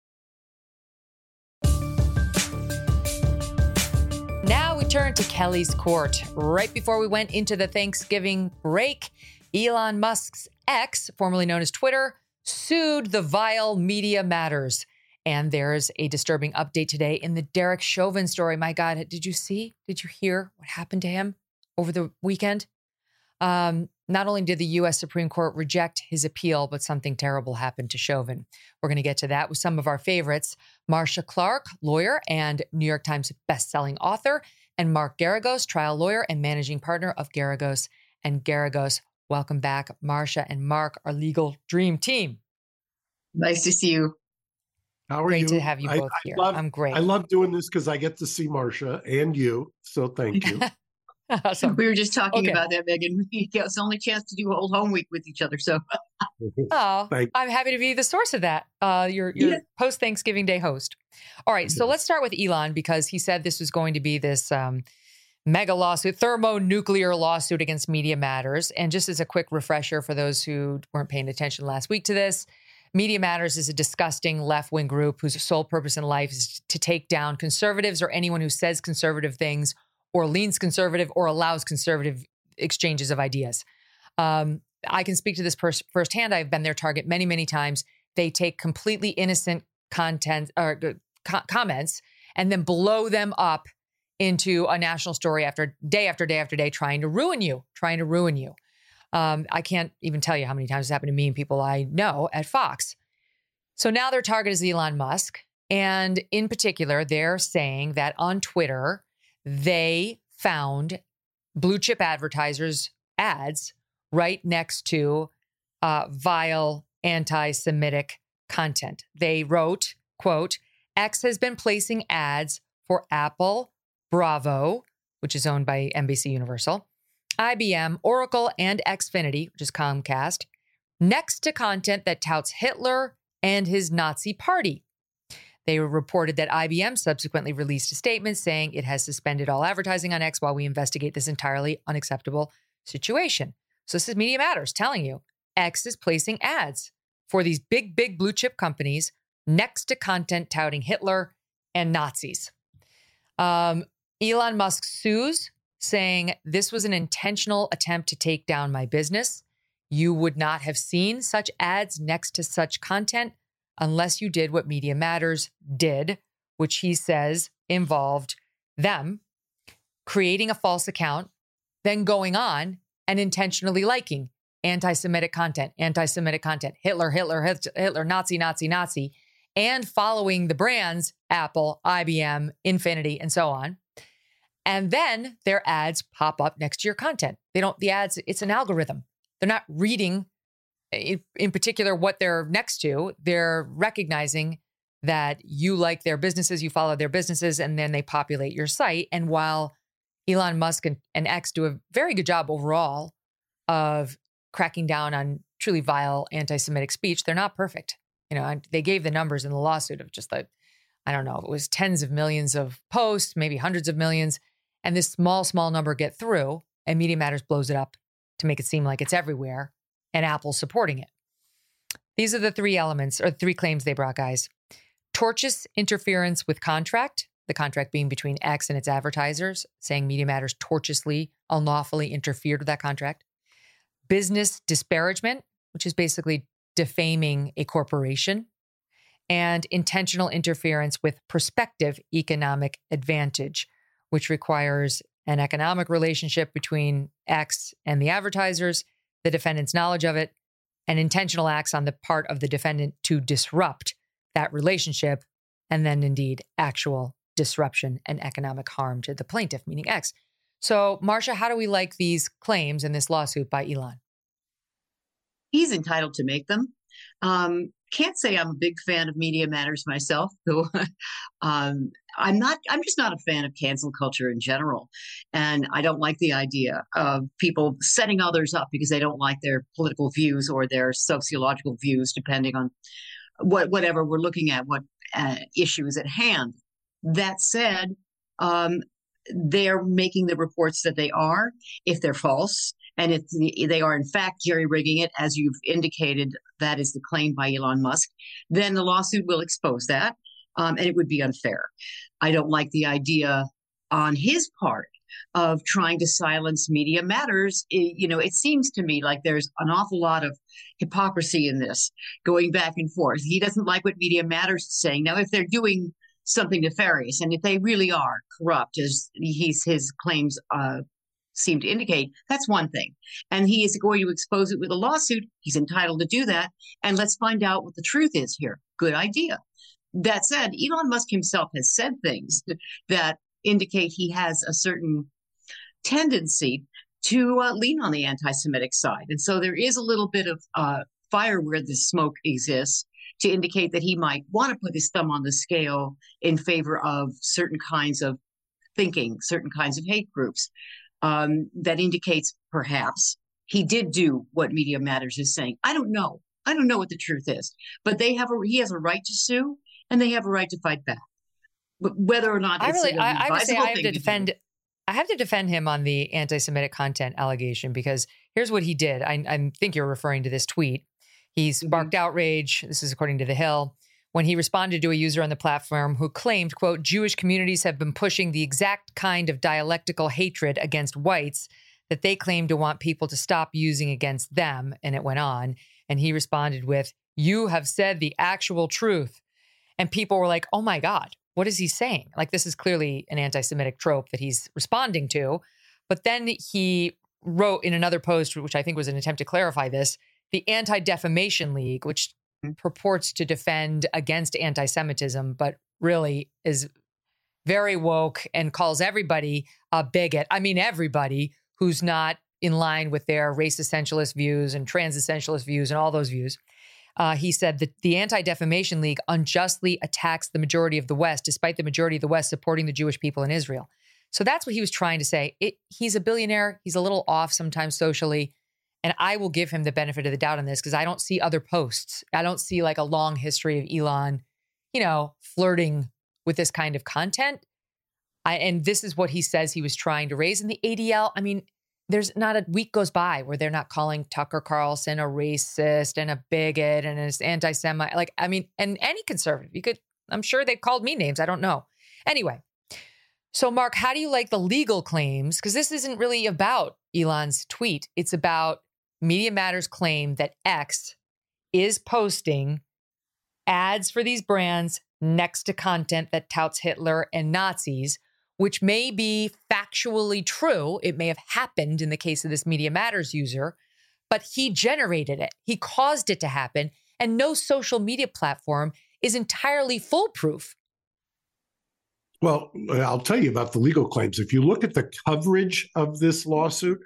Now we turn to Kelly's Court. Right before we went into the Thanksgiving break, Elon Musk's X, formerly known as Twitter, sued the vile Media Matters. And there's a disturbing update today in the Derek Chauvin story. My God, did you see? Did you hear what happened to him over the weekend? Um, not only did the U.S. Supreme Court reject his appeal, but something terrible happened to Chauvin. We're going to get to that with some of our favorites Marcia Clark, lawyer and New York Times bestselling author, and Mark Geragos, trial lawyer and managing partner of Geragos and Geragos. Welcome back, Marcia and Mark, our legal dream team. Nice to see you. How are Great you? to have you I- both I here. love- I'm great. I love doing this because I get to see Marcia and you. So thank you. (laughs) Awesome. We were just talking Okay. about that, Megyn. (laughs) It's the only chance to do old home week with each other. So (laughs) Oh, Thank- I'm happy to be the source of that. Uh, your your Yeah. post Thanksgiving Day host. All right, so let's start with Elon because he said this was going to be this um, mega lawsuit, thermonuclear lawsuit against Media Matters. And just as a quick refresher for those who weren't paying attention last week to this, Media Matters is a disgusting left wing group whose sole purpose in life is to take down conservatives or anyone who says conservative things or leans conservative or allows conservative exchanges of ideas. Um, I can speak to this pers- firsthand. I've been their target many, many times. They take completely innocent content or uh, co- comments and then blow them up into a national story after day after day after day, trying to ruin you, trying to ruin you. Um, I can't even tell you how many times it's happened to me and people I know at Fox. So now their target is Elon Musk. And in particular, they're saying that on Twitter, they found blue chip advertisers' ads right next to uh, vile anti Semitic content. They wrote, quote, X has been placing ads for Apple, Bravo, which is owned by NBC Universal, IBM, Oracle, and Xfinity, which is Comcast, next to content that touts Hitler and his Nazi party. They reported that IBM subsequently released a statement saying it has suspended all advertising on X while we investigate this entirely unacceptable situation. So this is Media Matters telling you X is placing ads for these big, big blue chip companies next to content touting Hitler and Nazis. Um, Elon Musk sues, saying this was an intentional attempt to take down my business. You would not have seen such ads next to such content unless you did what Media Matters did, which he says involved them creating a false account, then going on and intentionally liking anti Semitic content, anti Semitic content, Hitler, Hitler, Hitler, Nazi, Nazi, Nazi, and following the brands Apple, IBM, Infinity, and so on. And then their ads pop up next to your content. They don't, the ads, it's an algorithm. They're not reading in, in particular what they're next to. They're recognizing that you like their businesses, you follow their businesses, and then they populate your site. And while Elon Musk and, and X do a very good job overall of cracking down on truly vile anti Semitic speech, they're not perfect. You know, they gave the numbers in the lawsuit of just like, I don't know, it was tens of millions of posts, maybe hundreds of millions. And this small, small number get through, and Media Matters blows it up to make it seem like it's everywhere, and Apple's supporting it. These are the three elements or three claims they brought, guys. Tortious interference with contract, the contract being between X and its advertisers, saying Media Matters tortiously, unlawfully interfered with that contract. Business disparagement, which is basically defaming a corporation. And intentional interference with prospective economic advantage, which requires an economic relationship between X and the advertisers, the defendant's knowledge of it, and intentional acts on the part of the defendant to disrupt that relationship, and then indeed actual disruption and economic harm to the plaintiff, meaning X. So, Marcia, how do we like these claims in this lawsuit by Elon? He's entitled to make them. Um, can't say I'm a big fan of Media Matters myself, (laughs) though. um, I'm not. I'm just not a fan of cancel culture in general, and I don't like the idea of people setting others up because they don't like their political views or their sociological views, depending on what whatever we're looking at, what uh, issue is at hand. That said, um, they're making the reports that they are. If they're false, and if they are in fact jerry rigging it, as you've indicated, that is the claim by Elon Musk, then the lawsuit will expose that, um, and it would be unfair. I don't like the idea on his part of trying to silence media matters. It, you know, it seems to me like there's an awful lot of hypocrisy in this going back and forth. He doesn't like what media matters is saying. Now, if they're doing something nefarious, and if they really are corrupt, as he's his claims uh, seem to indicate, that's one thing. And he is going to expose it with a lawsuit. He's entitled to do that. And let's find out what the truth is here. Good idea. That said, Elon Musk himself has said things that indicate he has a certain tendency to uh, lean on the anti Semitic side. And so there is a little bit of uh, fire where the smoke exists to indicate that he might want to put his thumb on the scale in favor of certain kinds of thinking, certain kinds of hate groups. Um, that indicates perhaps he did do what Media Matters is saying. I don't know. I don't know what the truth is, but they have a he has a right to sue and they have a right to fight back. But whether or not I really, I, I to say, I have to defend. I have to defend him on the anti-Semitic content allegation because here's what he did. I, I think you're referring to this tweet. He sparked mm-hmm. outrage. This is according to The Hill when he responded to a user on the platform who claimed, quote, Jewish communities have been pushing the exact kind of dialectical hatred against whites that they claim to want people to stop using against them. And it went on. And he responded with, You have said the actual truth. And people were like, Oh my God, what is he saying? Like, this is clearly an anti Semitic trope that he's responding to. But then he wrote in another post, which I think was an attempt to clarify this, the Anti Defamation League, which purports to defend against anti Semitism, but really is very woke and calls everybody a bigot. I mean, everybody who's not in line with their race essentialist views and trans essentialist views and all those views. Uh, he said that the Anti Defamation League unjustly attacks the majority of the West, despite the majority of the West supporting the Jewish people in Israel. So that's what he was trying to say. It, he's a billionaire. He's a little off sometimes socially. And I will give him the benefit of the doubt on this because I don't see other posts. I don't see like a long history of Elon, you know, flirting with this kind of content. I, and this is what he says he was trying to raise in the ADL. I mean, there's not a week goes by where they're not calling Tucker Carlson a racist and a bigot and an anti-Semite. Like, I mean, and any conservative, you could, I'm sure they called me names. I don't know. Anyway, so Mark, how do you like the legal claims? Because this isn't really about Elon's tweet. It's about Media Matters claim that X is posting ads for these brands next to content that touts Hitler and Nazis which may be factually true. It may have happened in the case of this Media Matters user, but he generated it, he caused it to happen. And no social media platform is entirely foolproof. Well, I'll tell you about the legal claims. If you look at the coverage of this lawsuit,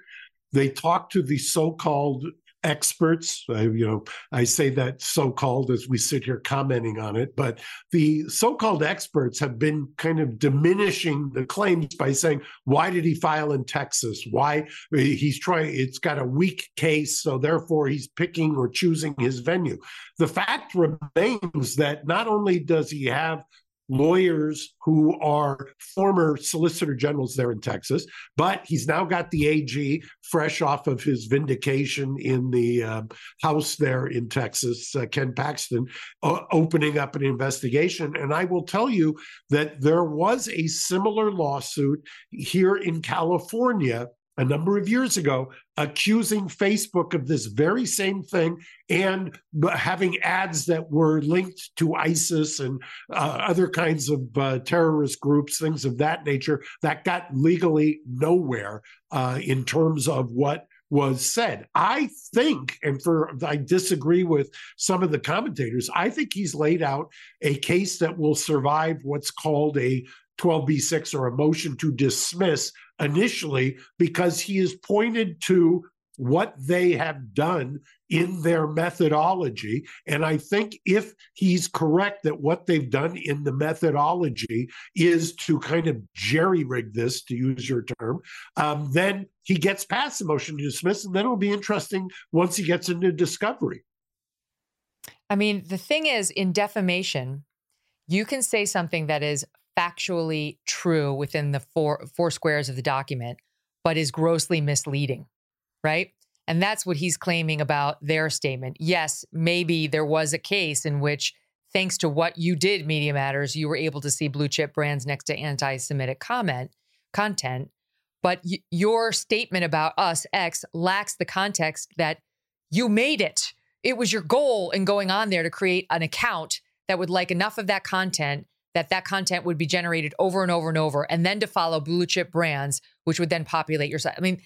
they talk to the so called experts. I, you know, I say that so-called as we sit here commenting on it, but the so-called experts have been kind of diminishing the claims by saying, "Why did he file in Texas? Why he's trying? It's got a weak case, so therefore he's picking or choosing his venue." The fact remains that not only does he have lawyers who are former solicitor generals there in Texas, but he's now got the AG fresh off of his vindication in the uh, House there in Texas, uh, Ken Paxton, uh, opening up an investigation. And I will tell you that there was a similar lawsuit here in California a number of years ago accusing Facebook of this very same thing and having ads that were linked to ISIS and uh, other kinds of uh, terrorist groups, things of that nature, that got legally nowhere uh, in terms of what was said. I think, and for I disagree with some of the commentators, I think he's laid out a case that will survive what's called a 12b6 or a motion to dismiss initially because he is pointed to what they have done in their methodology. And I think if he's correct that what they've done in the methodology is to kind of jerry rig this, to use your term, um, then he gets past the motion to dismiss. And then it'll be interesting once he gets into discovery. I mean, the thing is, in defamation, you can say something that is factually true within the four four squares of the document, but is grossly misleading, right? And that's what he's claiming about their statement. Yes, maybe there was a case in which, thanks to what you did, Media Matters, you were able to see blue chip brands next to anti-Semitic comment content. But y- your statement about us X lacks the context that you made it. It was your goal in going on there to create an account that would like enough of that content that that content would be generated over and over and over, and then to follow blue chip brands, which would then populate your site. I mean,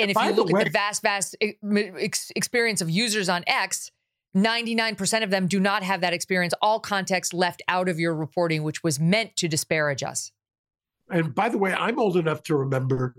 and if you look way, at the vast, vast experience of users on X, 99% of them do not have that experience. All context left out of your reporting, which was meant to disparage us. And by the way, I'm old enough to remember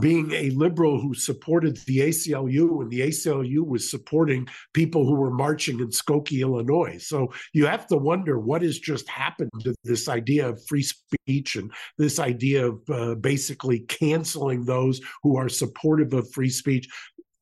being a liberal who supported the ACLU, and the ACLU was supporting people who were marching in Skokie, Illinois. So you have to wonder what has just happened to this idea of free speech and this idea of uh, basically canceling those who are supportive of free speech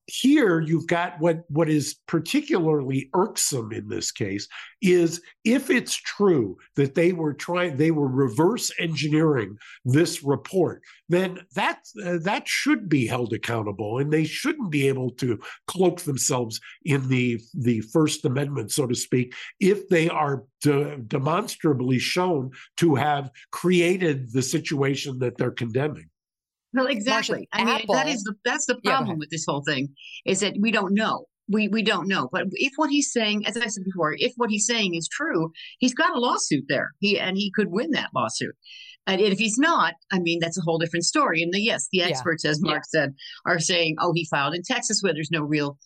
here you've got what what is particularly irksome in this case is if it's true that they were trying they were reverse engineering this report then that uh, that should be held accountable and they shouldn't be able to cloak themselves in the the first amendment so to speak if they are de- demonstrably shown to have created the situation that they're condemning well, exactly. I mean, that is the that's the problem yeah, with this whole thing is that we don't know. We we don't know. But if what he's saying, as I said before, if what he's saying is true, he's got a lawsuit there. He and he could win that lawsuit. And if he's not, I mean, that's a whole different story. And the, yes, the experts, yeah. as Mark yeah. said, are saying, oh, he filed in Texas where there's no real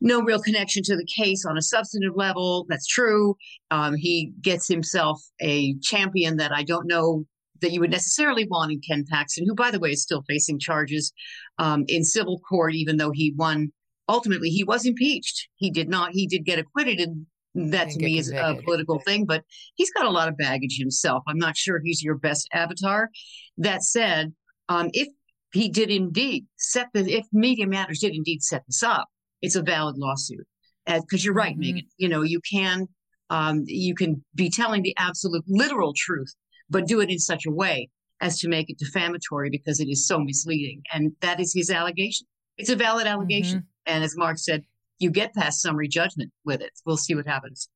no real connection to the case on a substantive level. That's true. Um, he gets himself a champion that I don't know that you would necessarily want in Ken Paxton, who, by the way, is still facing charges um, in civil court, even though he won. Ultimately, he was impeached. He did not. He did get acquitted, and that to me is a political thing. But he's got a lot of baggage himself. I'm not sure he's your best avatar. That said, um, if he did indeed set the, if Media Matters did indeed set this up, it's a valid lawsuit. Because you're right, mm-hmm. Megyn. You know, you can um, you can be telling the absolute literal truth but do it in such a way as to make it defamatory because it is so misleading. And that is his allegation. It's a valid allegation. Mm-hmm. And as Mark said, you get past summary judgment with it. We'll see what happens.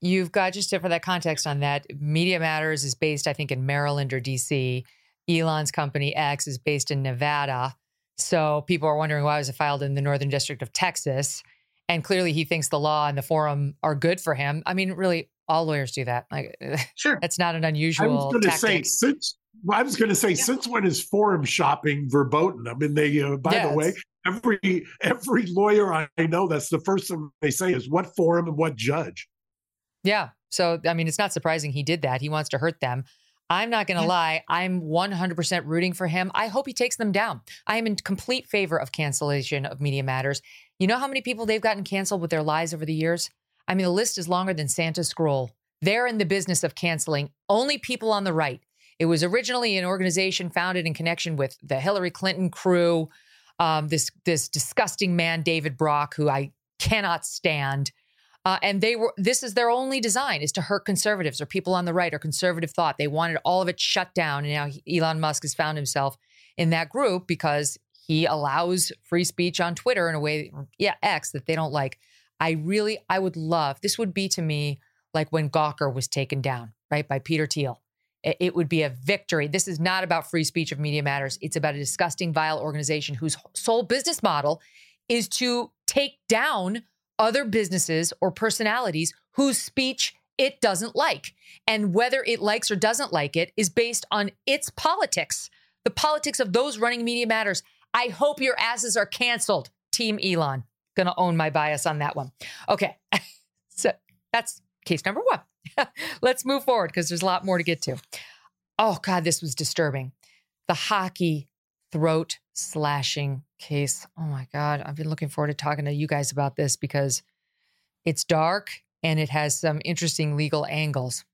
You've got just for that context on that, Media Matters is based, I think, in Maryland or DC. Elon's company X is based in Nevada. So people are wondering why was it filed in the Northern District of Texas? And clearly he thinks the law and the forum are good for him. I mean, really, all lawyers do that. Like, (laughs) sure, that's not an unusual. I was going to say since I was going to say yeah. since when is forum shopping verboten? I mean, they uh, by yeah, the way, every every lawyer I know, that's the first thing they say is what forum and what judge. Yeah. So I mean, it's not surprising he did that. He wants to hurt them. I'm not going to lie. I'm 100% rooting for him. I hope he takes them down. I am in complete favor of cancellation of Media Matters. You know how many people they've gotten canceled with their lies over the years? I mean, the list is longer than Santa's scroll. They're in the business of canceling only people on the right. It was originally an organization founded in connection with the Hillary Clinton crew. Um, this this disgusting man, David Brock, who I cannot stand. Uh, and they were this is their only design is to hurt conservatives or people on the right or conservative thought. They wanted all of it shut down. And now Elon Musk has found himself in that group because he allows free speech on Twitter in a way, yeah, X that they don't like. I really, I would love this would be to me like when Gawker was taken down, right, by Peter Thiel. It would be a victory. This is not about free speech of Media Matters. It's about a disgusting, vile organization whose sole business model is to take down other businesses or personalities whose speech it doesn't like. And whether it likes or doesn't like it is based on its politics, the politics of those running Media Matters. I hope your asses are canceled, Team Elon. Gonna own my bias on that one. Okay. (laughs) so that's case number one. (laughs) Let's move forward because there's a lot more to get to. Oh, God, this was disturbing. The hockey throat slashing case. Oh, my God. I've been looking forward to talking to you guys about this because it's dark and it has some interesting legal angles.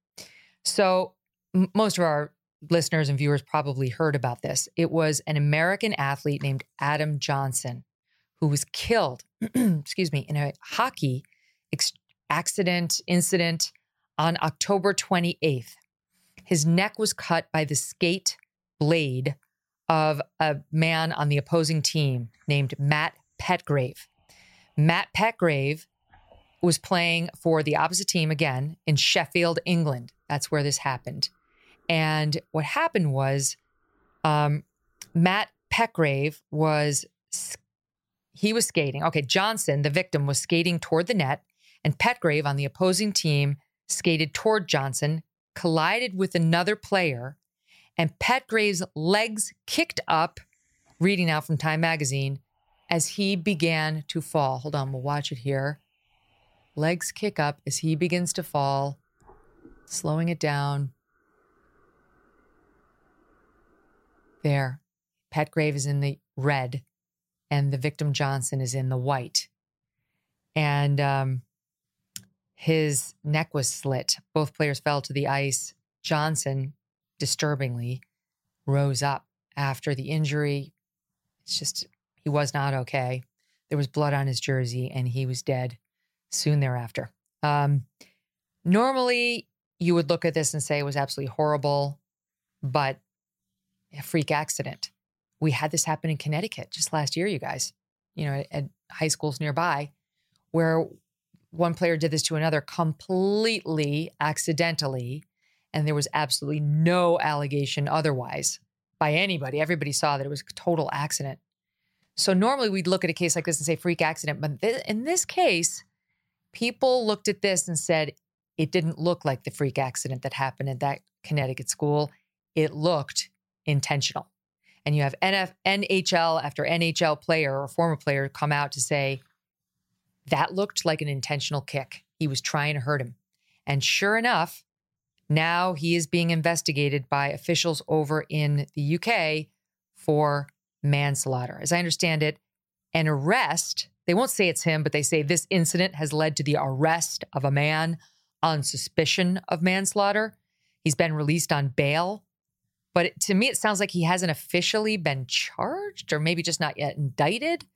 So, m- most of our listeners and viewers probably heard about this. It was an American athlete named Adam Johnson who was killed, (clears throat) excuse me, in a hockey ex- accident, incident on October 28th. His neck was cut by the skate blade of a man on the opposing team named Matt Petgrave. Matt Petgrave was playing for the opposite team again in Sheffield, England. That's where this happened. And what happened was um, Matt Petgrave was he was skating. Okay, Johnson, the victim, was skating toward the net, and Petgrave on the opposing team skated toward Johnson, collided with another player, and Petgrave's legs kicked up, reading out from Time magazine, as he began to fall. Hold on, we'll watch it here. Legs kick up as he begins to fall, slowing it down. There. Petgrave is in the red, and the victim Johnson is in the white. And um, his neck was slit. Both players fell to the ice. Johnson, disturbingly, rose up after the injury. It's just, he was not okay. There was blood on his jersey and he was dead soon thereafter. Um, normally, you would look at this and say it was absolutely horrible, but a freak accident. We had this happen in Connecticut just last year, you guys, you know, at high schools nearby, where one player did this to another completely accidentally, and there was absolutely no allegation otherwise by anybody. Everybody saw that it was a total accident. So normally we'd look at a case like this and say freak accident, but th- in this case, people looked at this and said it didn't look like the freak accident that happened at that Connecticut school. It looked intentional. And you have NF- NHL after NHL player or former player come out to say that looked like an intentional kick. He was trying to hurt him. And sure enough, now he is being investigated by officials over in the UK for manslaughter. As I understand it, an arrest, they won't say it's him, but they say this incident has led to the arrest of a man on suspicion of manslaughter. He's been released on bail. But to me, it sounds like he hasn't officially been charged or maybe just not yet indicted.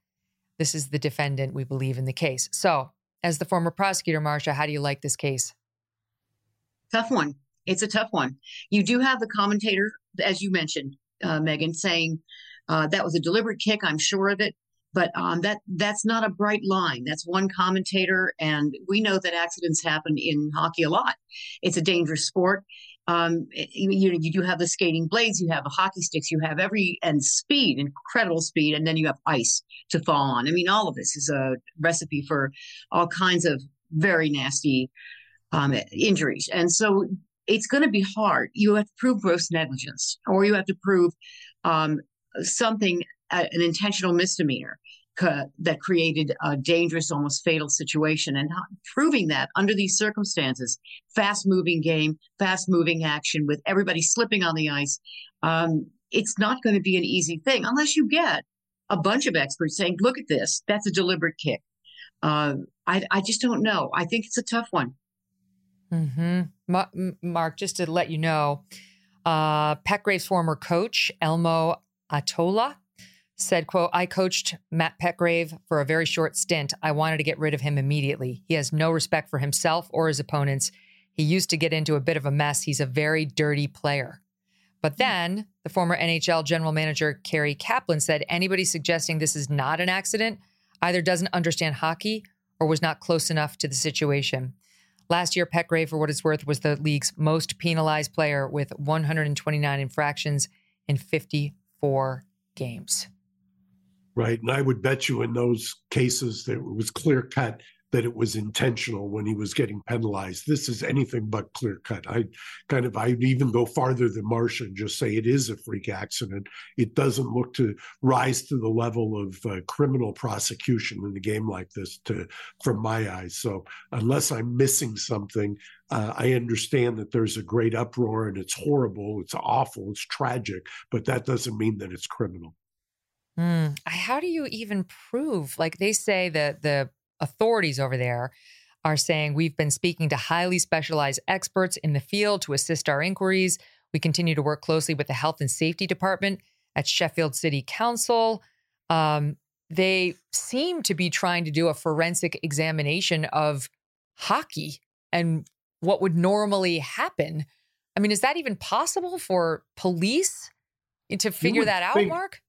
This is the defendant, we believe, in the case. So, as the former prosecutor, Marcia, how do you like this case? Tough one. It's a tough one. You do have the commentator, as you mentioned, uh, Megyn, saying uh, that was a deliberate kick. I'm sure of it, but um, that that's not a bright line. That's one commentator, and we know that accidents happen in hockey a lot. It's a dangerous sport. Um, you, you, you do have the skating blades, you have the hockey sticks, you have every and speed, incredible speed, and then you have ice to fall on. I mean, all of this is a recipe for all kinds of very nasty um, injuries, and so it's going to be hard. You have to prove gross negligence, or you have to prove um, something, uh, an intentional misdemeanor that created a dangerous, almost fatal situation. And proving that under these circumstances, fast moving game, fast moving action with everybody slipping on the ice, um, it's not going to be an easy thing unless you get a bunch of experts saying, look at this, that's a deliberate kick. Uh, I, I just don't know. I think it's a tough one. Mm-hmm. Mark, just to let you know, uh, Petgrave's former coach, Elmo Atola, said, quote, I coached Matt Petgrave for a very short stint. I wanted to get rid of him immediately. He has no respect for himself or his opponents. He used to get into a bit of a mess. He's a very dirty player. But hmm. then the former NHL general manager, Carrie Kaplan, said anybody suggesting this is not an accident either doesn't understand hockey or was not close enough to the situation. Last year, Petgrave, for what it's worth, was the league's most penalized player with 129 infractions in 54 games. Right. And I would bet you in those cases that it was clear cut that it was intentional when he was getting penalized. This is anything but clear cut. I kind of I'd even go farther than Marcia and just say it is a freak accident. It doesn't look to rise to the level of uh, criminal prosecution in a game like this, to from my eyes. So unless I'm missing something, uh, I understand that there's a great uproar and it's horrible, it's awful, it's tragic, but that doesn't mean that it's criminal. Mm. How do you even prove? Like they say that the authorities over there are saying we've been speaking to highly specialized experts in the field to assist our inquiries. We continue to work closely with the health and safety department at Sheffield City Council. Um, they seem to be trying to do a forensic examination of hockey and what would normally happen. I mean, is that even possible for police to figure that out, think, Mark?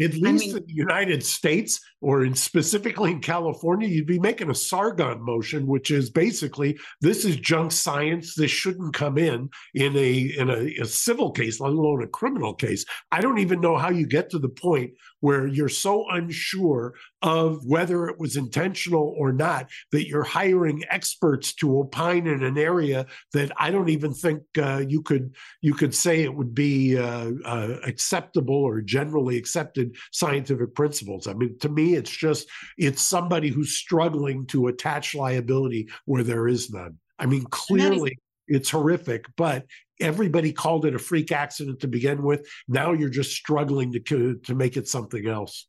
At least I mean, in the United States, or in specifically in California, you'd be making a Sargon motion, which is basically this is junk science. This shouldn't come in in a in a, a civil case, let alone a criminal case. I don't even know how you get to the point where you're so unsure of whether it was intentional or not that you're hiring experts to opine in an area that I don't even think uh, you could you could say it would be uh, uh, acceptable or generally accepted scientific principles. I mean, to me, it's just it's somebody who's struggling to attach liability where there is none. I mean, clearly it's horrific, but everybody called it a freak accident to begin with. Now you're just struggling to to make it something else.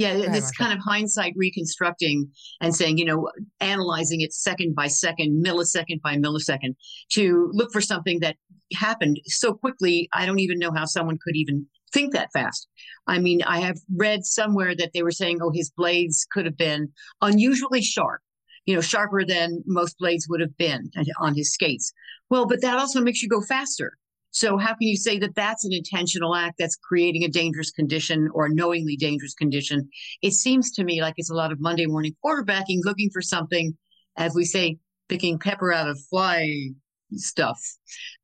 Yeah, this kind of hindsight reconstructing and saying, you know, analyzing it second by second, millisecond by millisecond to look for something that happened so quickly. I don't even know how someone could even think that fast. I mean, I have read somewhere that they were saying, oh, his blades could have been unusually sharp, you know, sharper than most blades would have been on his skates. Well, but that also makes you go faster. So how can you say that that's an intentional act that's creating a dangerous condition or a knowingly dangerous condition? It seems to me like it's a lot of Monday morning quarterbacking, looking for something, as we say, picking pepper out of fly stuff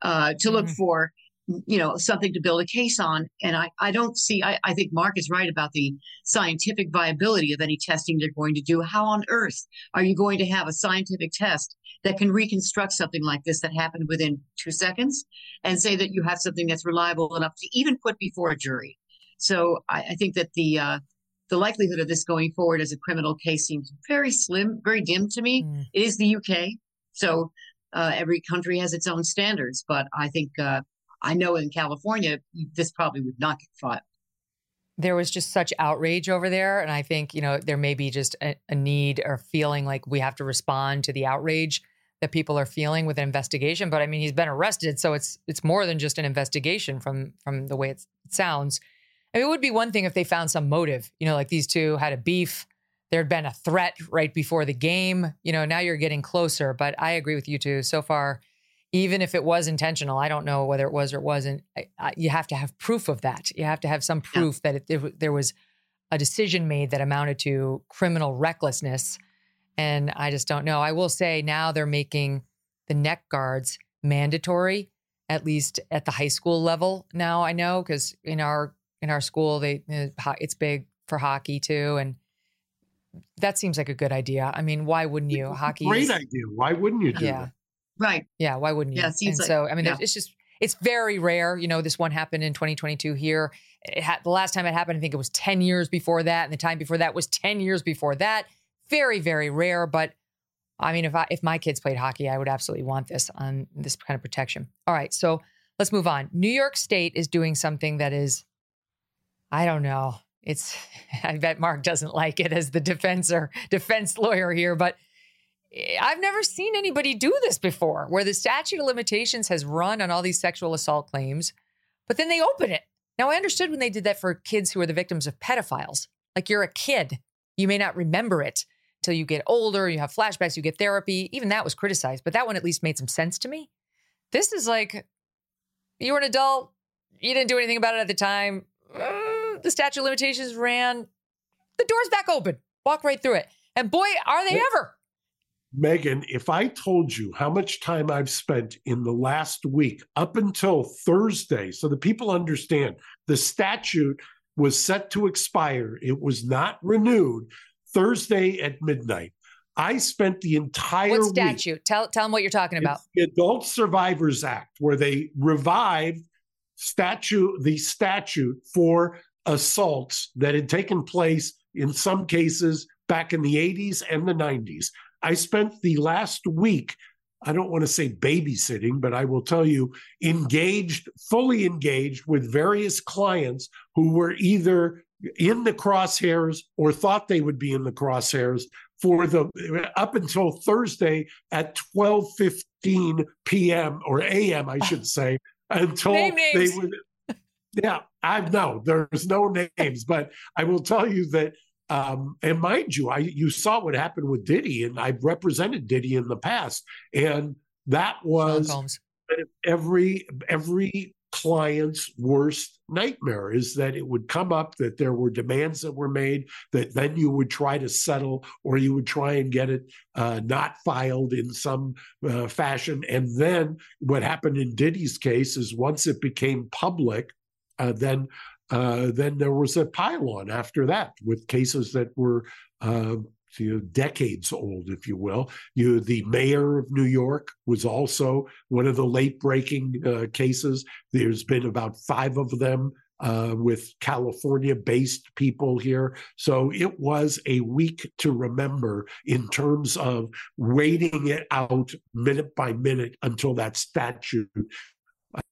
uh, to look mm-hmm. for you know something to build a case on. And i, I don't see I, I think mark is right about the scientific viability of any testing they're going to do. How on earth are you going to have a scientific test that can reconstruct something like this that happened within two seconds and say that you have something that's reliable enough to even put before a jury? So i, I think that the uh, the likelihood of this going forward as a criminal case seems very slim very dim to me. Mm. it is the uk so uh, every country has its own standards but i think uh, I know in California, this probably would not get filed. There was just such outrage over there. And I think, you know, there may be just a, a need or feeling like we have to respond to the outrage that people are feeling with an investigation. But I mean, he's been arrested, so it's it's more than just an investigation from from the way it sounds. I mean, it would be one thing if they found some motive, you know, like these two had a beef, there'd been a threat right before the game. You know, now you're getting closer. But I agree with you too. So far, even if it was intentional, I don't know whether it was or it wasn't. I, I, you have to have proof of that. You have to have some proof yeah. that it, it, there was a decision made that amounted to criminal recklessness. And I just don't know. I will say now they're making the neck guards mandatory, at least at the high school level. Now I know because in our in our school they it's big for hockey too, and that seems like a good idea. I mean, why wouldn't you? Hockey, great is, idea. Why wouldn't you do yeah. that? Right. Yeah. Why wouldn't you? Yeah. and like, so, I mean, yeah. it's just, it's very rare. You know, this one happened in 2022 here. It had, the last time it happened, I think it was 10 years before that. And the time before that was 10 years before that. Very, very rare. But I mean, if I, if my kids played hockey, I would absolutely want this on this kind of protection. All right. So let's move on. New York State is doing something that is, I don't know. It's, (laughs) I bet Mark doesn't like it as the defense or defense lawyer here, but I've never seen anybody do this before, where the statute of limitations has run on all these sexual assault claims, but then they open it. Now, I understood when they did that for kids who are the victims of pedophiles. Like you're a kid, you may not remember it until you get older, you have flashbacks, you get therapy. Even that was criticized, but that one at least made some sense to me. This is like you were an adult, you didn't do anything about it at the time. Uh, the statute of limitations ran, the door's back open. Walk right through it. And boy, are they ever. Megyn, if I told you how much time I've spent in the last week up until Thursday, so that people understand the statute was set to expire, it was not renewed Thursday at midnight. I spent the entire what statute? Week, tell tell them what you're talking about. The Adult Survivors Act, where they revived statute the statute for assaults that had taken place in some cases back in the 80s and the 90s. I spent the last week, I don't want to say babysitting, but I will tell you, engaged, fully engaged with various clients who were either in the crosshairs or thought they would be in the crosshairs for the up until Thursday at 12:15 p.m. or a.m. I should say (laughs) until they would yeah I know there's no names but I will tell you that um, and mind you, I you saw what happened with Diddy, and I've represented Diddy in the past, and that was every every client's worst nightmare is that it would come up that there were demands that were made that then you would try to settle or you would try and get it uh, not filed in some uh, fashion. And then what happened in diddy's case is once it became public uh, then uh, then there was a pylon after that with cases that were uh, you know, decades old, if you will. You, the mayor of New York was also one of the late breaking uh, cases. There's been about five of them uh, with California based people here. So it was a week to remember in terms of waiting it out minute by minute until that statute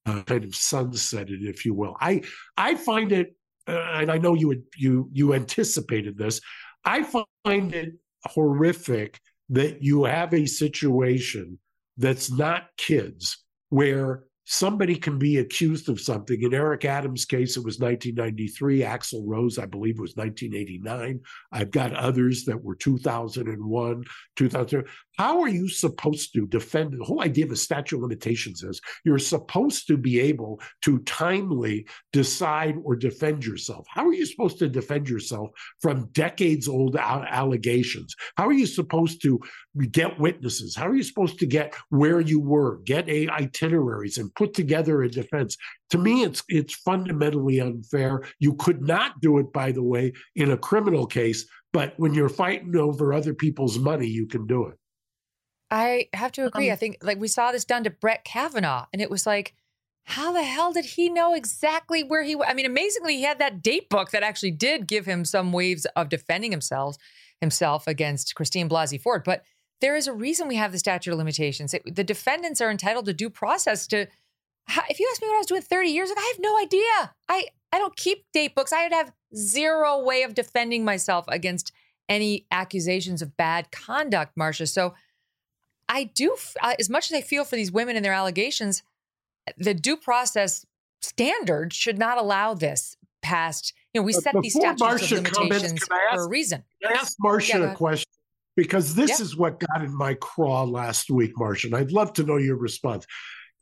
uh, kind of sunsetted, if you will. I I find it, uh, and I know you would you you anticipated this. I find it horrific that you have a situation that's not kids where somebody can be accused of something. In Eric Adams' case, it was 1993. Axl Rose, I believe, was 1989. I've got others that were 2001, 2000. How are you supposed to defend? The whole idea of a statute of limitations is you're supposed to be able to timely decide or defend yourself. How are you supposed to defend yourself from decades old allegations? How are you supposed to get witnesses? How are you supposed to get where you were, get a itineraries and put together a defense? To me, it's it's fundamentally unfair. You could not do it, by the way, in a criminal case, but when you're fighting over other people's money, you can do it. I have to agree. Um, I think like we saw this done to Brett Kavanaugh, and it was like, how the hell did he know exactly where he? was? I mean, amazingly, he had that date book that actually did give him some waves of defending himself himself against Christine Blasey Ford. But there is a reason we have the statute of limitations. It, the defendants are entitled to due process. To if you ask me what I was doing 30 years ago, I have no idea. I I don't keep date books. I would have zero way of defending myself against any accusations of bad conduct, Marcia. So I do, as much as I feel for these women and their allegations, the due process standard should not allow this past. You know, we set these statutes Marcia of limitations comments, ask, for a reason. Can I ask Marcia yeah, a question? because this Yeah. is what got in my craw last week, Marcia. I'd love to know your response.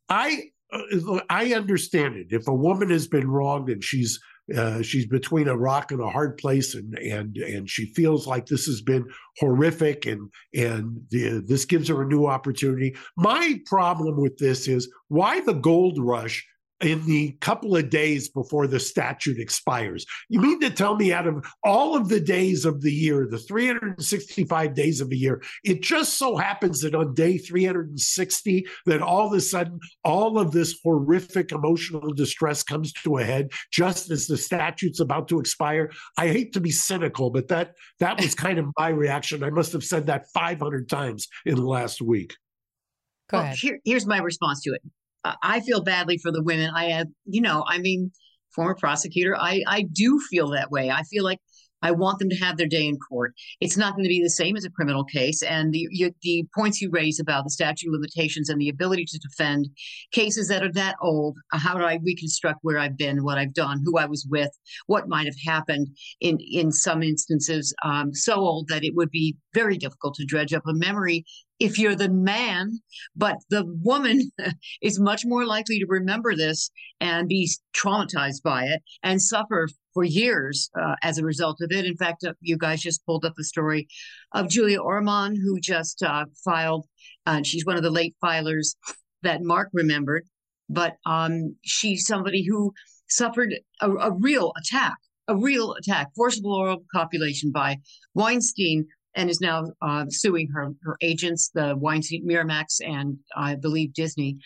I uh, I understand it. If a woman has been wronged and she's uh, she's between a rock and a hard place, and and and she feels like this has been horrific, and and the, this gives her a new opportunity. My problem with this is why the gold rush in the couple of days before the statute expires. You mean to tell me out of all of the days of the year, the 365 days of the year, it just so happens that on day 360 that all of a sudden all of this horrific emotional distress comes to a head just as the statute's about to expire. I hate to be cynical, but that that was kind of my reaction. I must have said that 500 times in the last week. Go well. Here, here's my response to it. I feel badly for the women. I have, you know, I mean, former prosecutor, I, I do feel that way. I feel like I want them to have their day in court. It's not going to be the same as a criminal case. And the, you, the points you raise about the statute of limitations and the ability to defend cases that are that old, uh, how do I reconstruct where I've been, what I've done, who I was with, what might have happened in, in some instances, um, so old that it would be very difficult to dredge up a memory if you're the man, but the woman (laughs) is much more likely to remember this and be traumatized by it and suffer for years uh, as a result of it. In fact, uh, you guys just pulled up the story of Julia Ormond, who just uh, filed, and she's one of the late filers that Mark remembered, but um, she's somebody who suffered a, a real attack, a real attack, forcible oral copulation by Weinstein and is now uh, suing her her agents, the Weinstein, Miramax, and I believe Disney,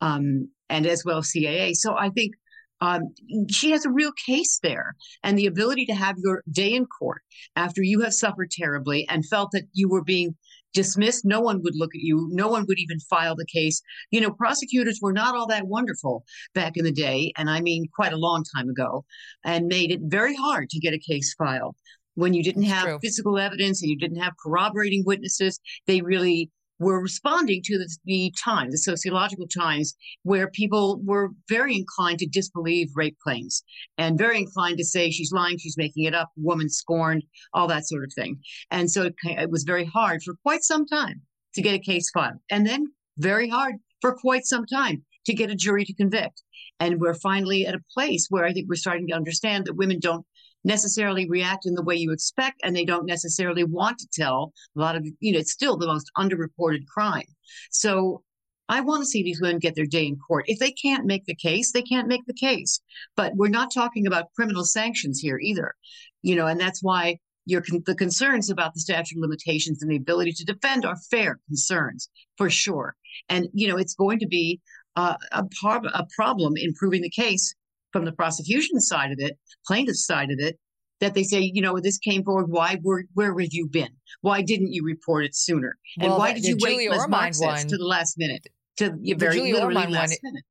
um, and as well CAA. So I think um, she has a real case there, and the ability to have your day in court after you have suffered terribly and felt that you were being dismissed. No one would look at you. No one would even file the case. You know, prosecutors were not all that wonderful back in the day, and I mean quite a long time ago, and made it very hard to get a case filed when you didn't have true. physical evidence and you didn't have corroborating witnesses, they really were responding to the, the time, the sociological times, where people were very inclined to disbelieve rape claims and very inclined to say she's lying, she's making it up, woman scorned, all that sort of thing. And so it, it was very hard for quite some time to get a case filed, and then very hard for quite some time to get a jury to convict. And we're finally at a place where I think we're starting to understand that women don't necessarily react in the way you expect and they don't necessarily want to tell a lot of you know it's still the most underreported crime. So i want to see these women get their day in court. If they can't make the case they can't make the case. But we're not talking about criminal sanctions here either you know and that's why your the concerns about the statute of limitations and the ability to defend are fair concerns for sure. And you know it's going to be uh, a, par- a problem in proving the case from the prosecution side of it, plaintiff's side of it, that they say, you know, this came forward. Why were where have you been? Why didn't you report it sooner? And Well, why did you wait, Julia as Mark Ormond says, one- to the last minute, to the very Julia literally Ormond last one- minute?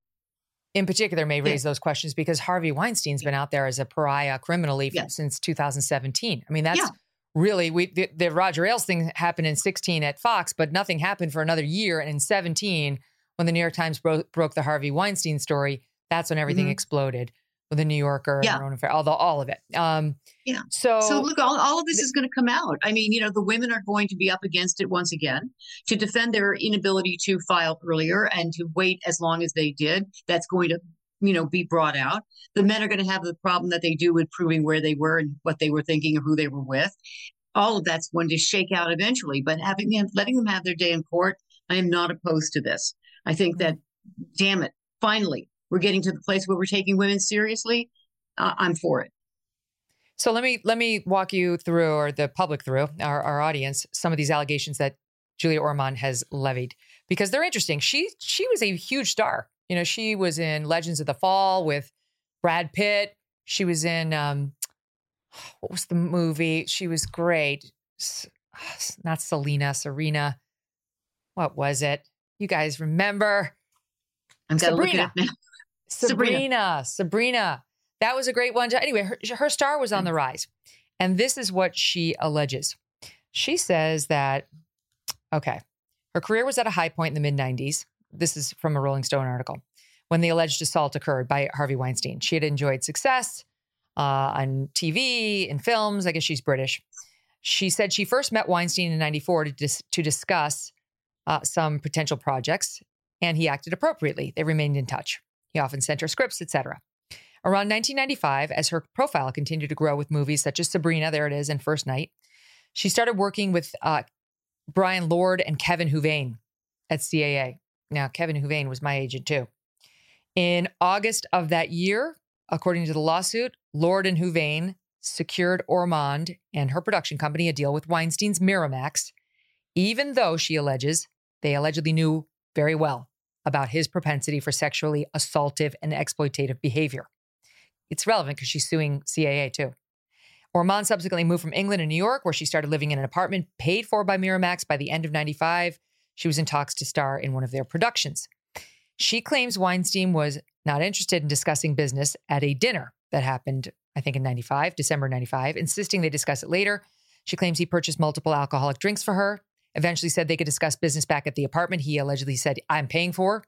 in particular may raise those questions because Harvey Weinstein's been out there as a pariah criminally Yeah. since 2017. I mean, that's Yeah. really we the, the Roger Ailes thing happened in 16 at Fox, but nothing happened for another year. And in 17, when the New York Times bro- broke the Harvey Weinstein story, that's when everything Mhm. exploded with the New Yorker Yeah. and Ronan Farrow, although all of it. Um, Yeah. So, So look, all, all of this is going to come out. I mean, you know, the women are going to be up against it once again to defend their inability to file earlier and to wait as long as they did. That's going to, you know, be brought out. The men are going to have the problem that they do with proving where they were and what they were thinking or who they were with. All of that's going to shake out eventually. But having them, letting them have their day in court, I am not opposed to this. I think that, damn it, finally we're getting to the place where we're taking women seriously. Uh, I'm for it. So let me let me walk you through, or the public through, our, our audience, some of these allegations that Julia Ormond has levied because they're interesting. She she was a huge star. You know, she was in Legends of the Fall with Brad Pitt. She was in um, (sighs) what was the movie? She was great. (sighs) Not Selena, Serena. What was it? You guys remember? I'm going to look Sabrina. Sabrina, Sabrina. That was a great one. Anyway, her, her star was on the rise. And this is what she alleges. She says that, okay, her career was at a high point in the mid 90s. This is from a Rolling Stone article when the alleged assault occurred by Harvey Weinstein. She had enjoyed success uh, on TV, in films. I guess she's British. She said she first met Weinstein in 94 to, dis- to discuss uh, some potential projects, and he acted appropriately. They remained in touch. He often sent her scripts, etc. Around 1995, as her profile continued to grow with movies such as Sabrina, there it is, and First Knight, she started working with uh, Brian Lord and Kevin Huvane at CAA. Now, Kevin Huvane was my agent too. In August of that year, according to the lawsuit, Lord and Huvane secured Ormond and her production company a deal with Weinstein's Miramax, even though she alleges they allegedly knew very well about his propensity for sexually assaultive and exploitative behavior. It's relevant because she's suing CAA too. Ormond subsequently moved from England to New York, where she started living in an apartment paid for by Miramax by the end of 95. She was in talks to star in one of their productions. She claims Weinstein was not interested in discussing business at a dinner that happened, I think, in 95, December 95, insisting they discuss it later. She claims he purchased multiple alcoholic drinks for her, eventually said they could discuss business back at the apartment he allegedly said, I'm paying for.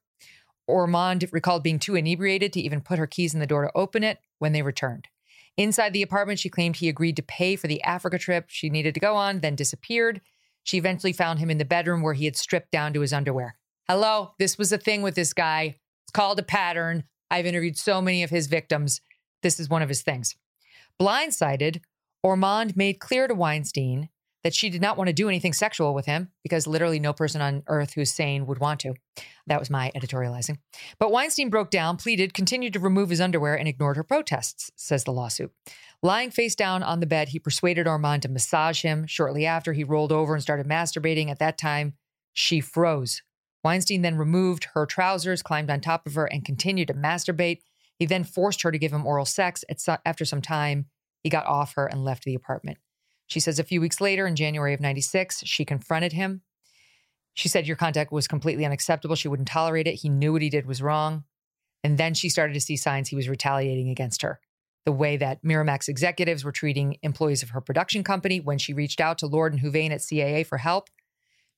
Ormond recalled being too inebriated to even put her keys in the door to open it when they returned. Inside the apartment, she claimed he agreed to pay for the Africa trip she needed to go on, then disappeared. She eventually found him in the bedroom where he had stripped down to his underwear. Hello, this was a thing with this guy. It's called a pattern. I've interviewed so many of his victims. This is one of his things. Blindsided, Ormond made clear to Weinstein that she did not want to do anything sexual with him because literally no person on earth who's sane would want to. That was my editorializing. But Weinstein broke down, pleaded, continued to remove his underwear, and ignored her protests, says the lawsuit. Lying face down on the bed, he persuaded Ormond to massage him. Shortly after, he rolled over and started masturbating. At that time, she froze. Weinstein then removed her trousers, climbed on top of her, and continued to masturbate. He then forced her to give him oral sex. After some time, he got off her and left the apartment. She says a few weeks later, in January of 96, she confronted him. She said, Your conduct was completely unacceptable. She wouldn't tolerate it. He knew what he did was wrong. And then she started to see signs he was retaliating against her. The way that Miramax executives were treating employees of her production company when she reached out to Lord and Huvane at CAA for help.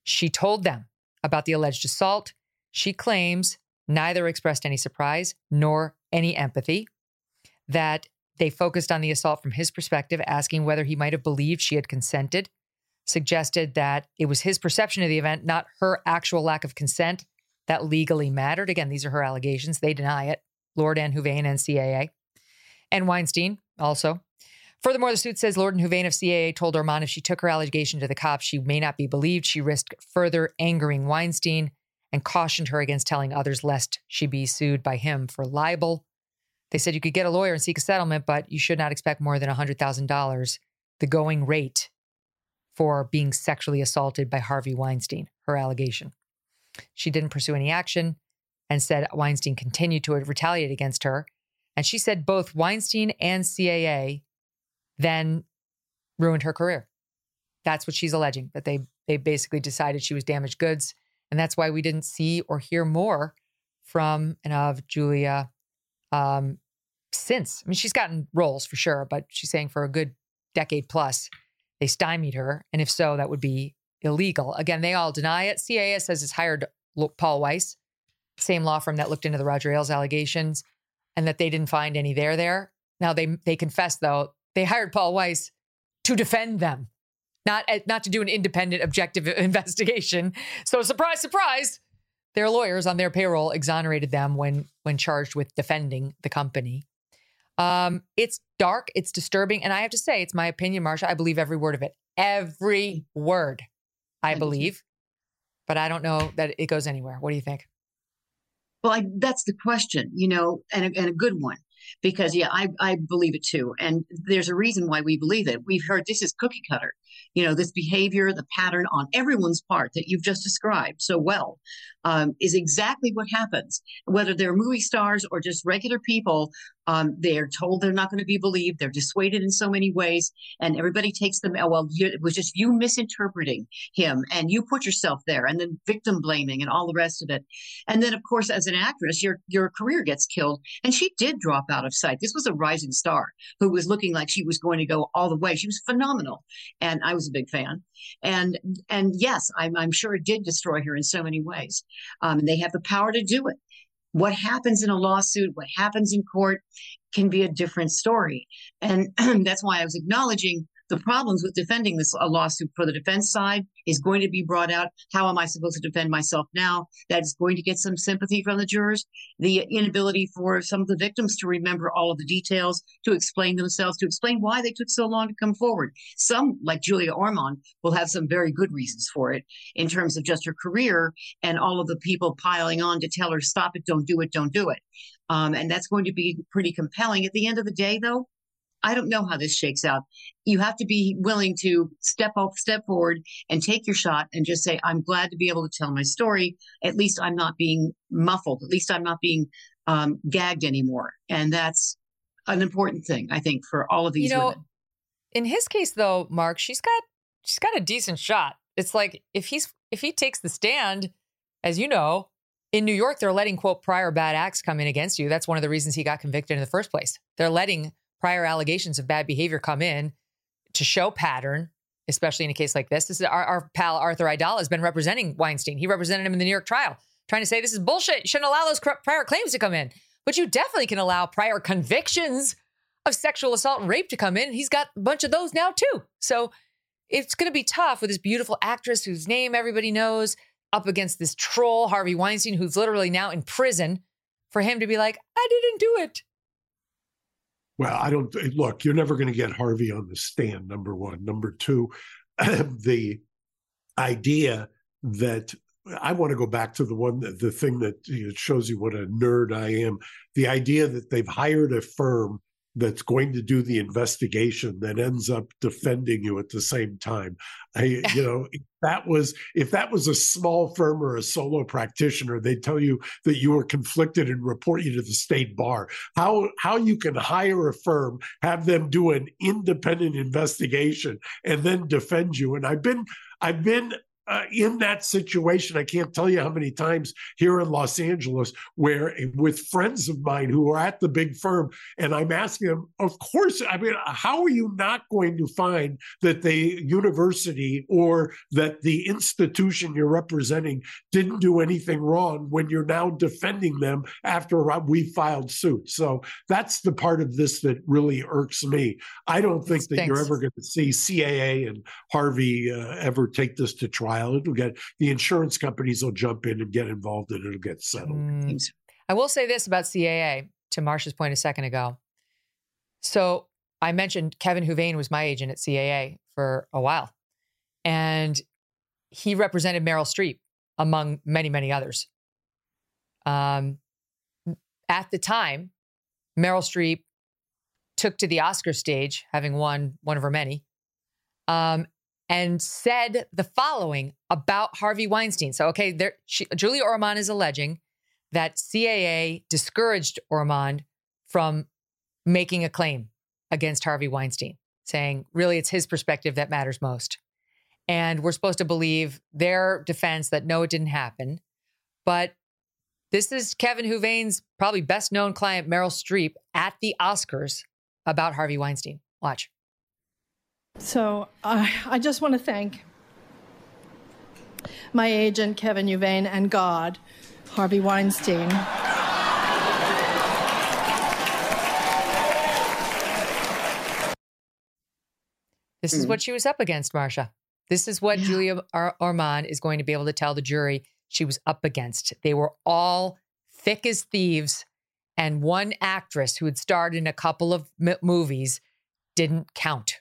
She told them about the alleged assault. She claims neither expressed any surprise nor any empathy, that they focused on the assault from his perspective, asking whether he might have believed she had consented, suggested that it was his perception of the event, not her actual lack of consent, that legally mattered. Again, these are her allegations. They deny it. Lord and Huvane and CAA. And Weinstein also Furthermore, the suit says Lord and Huvane of CAA told Ormond if she took her allegation to the cops, she may not be believed. She risked further angering Weinstein and cautioned her against telling others lest she be sued by him for libel. They said you could get a lawyer and seek a settlement, but you should not expect more than $100,000, the going rate for being sexually assaulted by Harvey Weinstein, her allegation. She didn't pursue any action and said Weinstein continued to retaliate against her. And she said both Weinstein and CAA then ruined her career. That's what she's alleging that they they basically decided she was damaged goods, and that's why we didn't see or hear more from and of Julia um, since. I mean, she's gotten roles for sure, but she's saying for a good decade plus they stymied her, and if so, that would be illegal. Again, they all deny it. CAA says it's hired Paul Weiss, same law firm that looked into the Roger Ailes allegations, and that they didn't find any there there. Now they they confess though they hired Paul Weiss to defend them, not not to do an independent, objective (laughs) investigation. So surprise, surprise, their lawyers on their payroll exonerated them when when charged with defending the company. Um, it's dark, it's disturbing, and I have to say, it's my opinion, Marcia. I believe every word of it, every word. I believe, but I don't know that it goes anywhere. What do you think? Well, I, that's the question, you know, and a, and a good one because yeah I, I believe it too. And there's a reason why we believe it. We've heard this is cookie cutter. You know this behavior the pattern on everyone's part that you've just described so well um, is exactly what happens. Whether they're movie stars or just regular people um, they're told they're not going to be believed. They're dissuaded in so many ways, and everybody takes them. Oh, well, it was just you misinterpreting him, and you put yourself there, and then victim blaming and all the rest of it. And then, of course, as an actress, your your career gets killed. And she did drop out of sight. This was a rising star who was looking like she was going to go all the way. She was phenomenal, and I was a big fan. And and yes, I'm I'm sure it did destroy her in so many ways. Um, and they have the power to do it. What happens in a lawsuit, what happens in court can be a different story. And (clears throat) that's why I was acknowledging the problems with defending this a lawsuit for the defense side is going to be brought out. How am I supposed to defend myself now? That is going to get some sympathy from the jurors. The inability for some of the victims to remember all of the details, to explain themselves, to explain why they took so long to come forward. Some, like Julia Ormond, will have some very good reasons for it in terms of just her career and all of the people piling on to tell her, stop it, don't do it, don't do it. Um, and that's going to be pretty compelling. At the end of the day, though, I don't know how this shakes out. You have to be willing to step up, step forward and take your shot and just say, I'm glad to be able to tell my story. At least I'm not being muffled. At least I'm not being um, gagged anymore. And that's an important thing, I think, for all of these you know, women. In his case, though, Mark, she's got she's got a decent shot. It's like if he's if he takes the stand, as you know, in New York, they're letting quote prior bad acts come in against you. That's one of the reasons he got convicted in the first place. They're letting prior allegations of bad behavior come in to show pattern, especially in a case like this. This is our, our pal Arthur Aidala has been representing Weinstein. He represented him in the New York trial, trying to say this is bullshit. You shouldn't allow those prior claims to come in. But you definitely can allow prior convictions of sexual assault and rape to come in. He's got a bunch of those now too. So it's going to be tough with this beautiful actress whose name everybody knows up against this troll, Harvey Weinstein, who's literally now in prison, for him to be like, I didn't do it. Well, I don't eh, look, you're never going to get Harvey on the stand, number one. Number two, (clears throat) the idea that I want to go back to the one the thing that you know, shows you what a nerd I am. The idea that they've hired a firm that's going to do the investigation that ends up defending you at the same time. I, you know, if that was if that was a small firm or a solo practitioner, they'd tell you that you were conflicted and report you to the state bar. How how you can hire a firm, have them do an independent investigation, and then defend you. And I've been I've been uh, in that situation, I can't tell you how many times here in Los Angeles, where with friends of mine who are at the big firm, and I'm asking them, of course, I mean, how are you not going to find that the university or that the institution you're representing didn't do anything wrong when you're now defending them after we filed suit? So that's the part of this that really irks me. I don't think that you're ever going to see CAA and Harvey uh, ever take this to trial while. It'll get the insurance companies will jump in and get involved and it'll get settled. Mm. I will say this about CAA to Marcia's point a second ago. So I mentioned Kevin Huvane was my agent at CAA for a while, and he represented Meryl Streep among many, many others. Um, at the time, Meryl Streep took to the Oscar stage, having won one of her many, um, and said the following about Harvey Weinstein. So, okay, there, she, Julia Ormond is alleging that CAA discouraged Ormond from making a claim against Harvey Weinstein, saying really it's his perspective that matters most. And we're supposed to believe their defense that no, it didn't happen. But this is Kevin Huvane's probably best known client, Meryl Streep, at the Oscars about Harvey Weinstein. Watch. So uh, (laughs) I just want to thank my agent, Kevin Huvane, and God, Harvey Weinstein. This is what she was up against, Marcia. This is what yeah. Julia Ar- Ormond is going to be able to tell the jury she was up against. They were all thick as thieves, and one actress who had starred in a couple of m- movies didn't count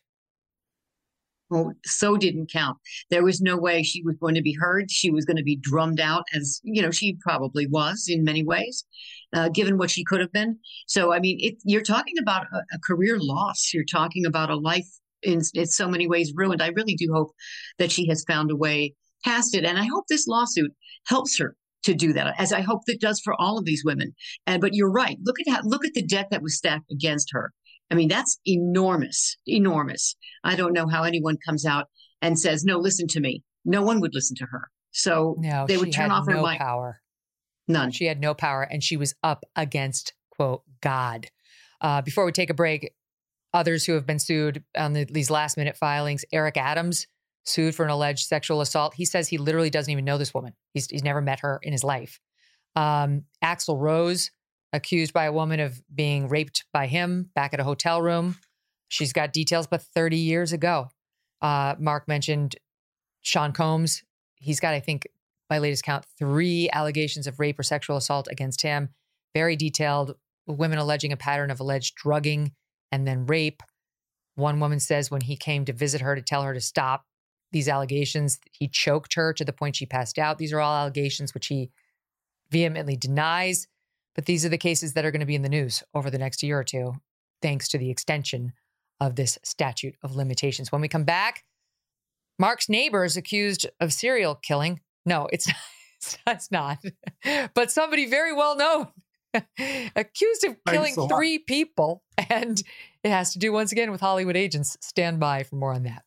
well, so didn't count. There was no way she was going to be heard. She was going to be drummed out, as you know, she probably was in many ways, uh, given what she could have been. So, I mean, it, you're talking about a, a, career loss. You're talking about a life in, in so many ways ruined. I really do hope that she has found a way past it, and I hope this lawsuit helps her to do that, as I hope it does for all of these women. And but you're right. Look at how look at the debt that was stacked against her. I mean, that's enormous, enormous. I don't know how anyone comes out and says, "No, listen to me." No one would listen to her. So no, they would turn off her no mic. power. None. She had no power, and she was up against quote God. Uh, before we take a break, others who have been sued on the, these last minute filings. Eric Adams sued for an alleged sexual assault. He says he literally doesn't even know this woman. He's he's never met her in his life. Um, Axl Rose accused by a woman of being raped by him back at a hotel room. She's got details, but 30 years ago. Uh, Mark mentioned Sean Combs. He's got, I think, by latest count, three allegations of rape or sexual assault against him. Very detailed. Women alleging a pattern of alleged drugging and then rape. One woman says when he came to visit her to tell her to stop these allegations, he choked her to the point she passed out. These are all allegations which he vehemently denies. But these are the cases that are going to be in the news over the next year or two, thanks to the extension of this statute of limitations. When we come back, Mark's neighbor is accused of serial killing. No, it's (laughs) not. It's not. (laughs) but somebody very well known (laughs) accused of killing three people. And it has to do once again with Hollywood agents. Stand by for more on that.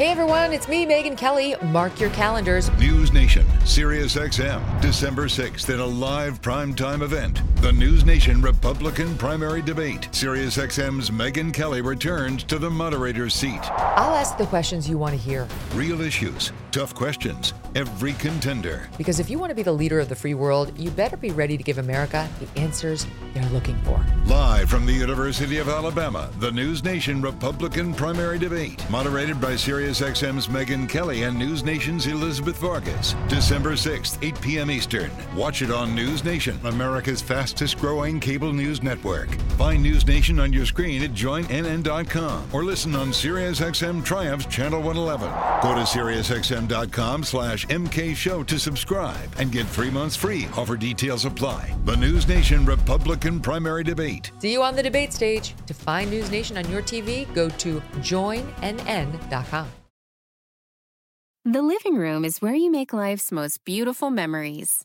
Hey everyone, it's me, Megyn Kelly. Mark your calendars. News Nation, Sirius XM, December 6th in a live primetime event. The News Nation Republican primary debate. Sirius XM's Megyn Kelly returns to the moderator's seat. I'll ask the questions you want to hear. Real issues, tough questions, every contender. Because if you want to be the leader of the free world, you better be ready to give America the answers they're looking for. Live from the University of Alabama, the News Nation Republican primary debate, moderated by Sirius XM's Megyn Kelly and News Nation's Elizabeth Vargas. December 6th, 8 p.m. Eastern. Watch it on News Nation, America's fastest growing cable news network. Find News Nation on your screen at joinnn.com or listen on Sirius XM Triumph's Channel 111. Go to SiriusXM.com slash MK Show to subscribe and get three months free. Offer details apply. The News Nation Republican primary debate. See you on the debate stage. To find News Nation on your TV, go to joinnn.com. The living room is where you make life's most beautiful memories.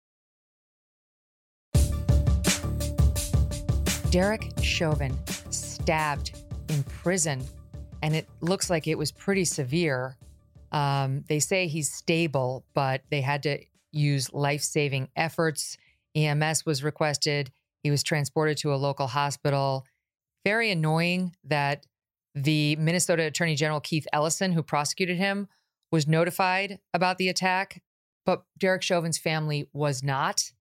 Derek Chauvin stabbed in prison, and it looks like it was pretty severe. Um, they say he's stable, but they had to use life saving efforts. EMS was requested. He was transported to a local hospital. Very annoying that the Minnesota Attorney General Keith Ellison, who prosecuted him, was notified about the attack, but Derek Chauvin's family was not.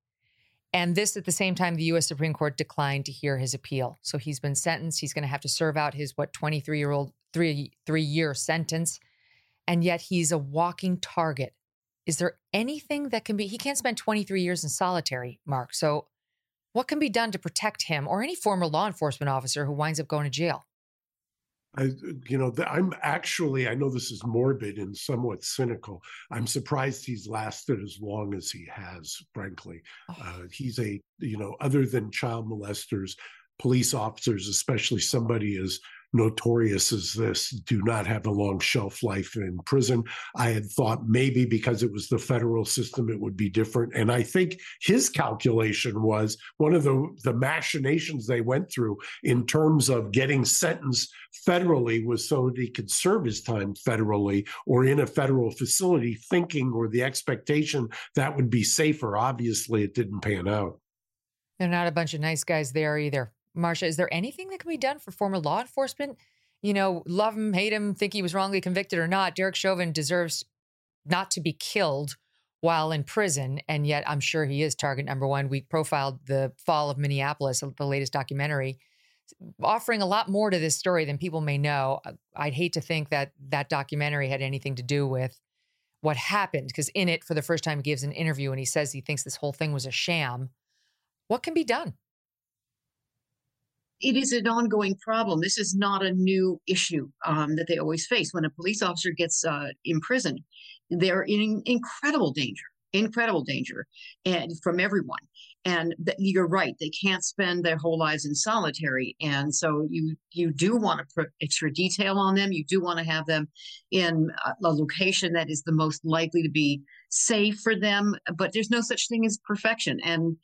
And this at the same time, the US Supreme Court declined to hear his appeal. So he's been sentenced. He's going to have to serve out his, what, 23 year old, three, three year sentence. And yet he's a walking target. Is there anything that can be, he can't spend 23 years in solitary, Mark. So what can be done to protect him or any former law enforcement officer who winds up going to jail? I, you know, I'm actually, I know this is morbid and somewhat cynical. I'm surprised he's lasted as long as he has, frankly. Oh. Uh, he's a, you know, other than child molesters, police officers, especially somebody as notorious as this do not have a long shelf life in prison. I had thought maybe because it was the federal system, it would be different. And I think his calculation was one of the, the machinations they went through in terms of getting sentenced federally was so that he could serve his time federally or in a federal facility, thinking or the expectation that would be safer. Obviously, it didn't pan out. They're not a bunch of nice guys there either. Marcia, is there anything that can be done for former law enforcement? You know, love him, hate him, think he was wrongly convicted or not. Derek Chauvin deserves not to be killed while in prison. And yet, I'm sure he is target number one. We profiled the fall of Minneapolis, uh, the latest documentary, offering a lot more to this story than people may know. Uh, I'd hate to think that that documentary had anything to do with what happened, because in it, for the first time, he gives an interview and he says he thinks this whole thing was a sham. What can be done? It is an ongoing problem. This is not a new issue um, that they always face. When a police officer gets uh, imprisoned, they're in incredible danger, incredible danger, and from everyone. And th- you're right; they can't spend their whole lives in solitary, and so you you do want to put extra detail on them. You do want to have them in a location that is the most likely to be safe for them. But there's no such thing as perfection, and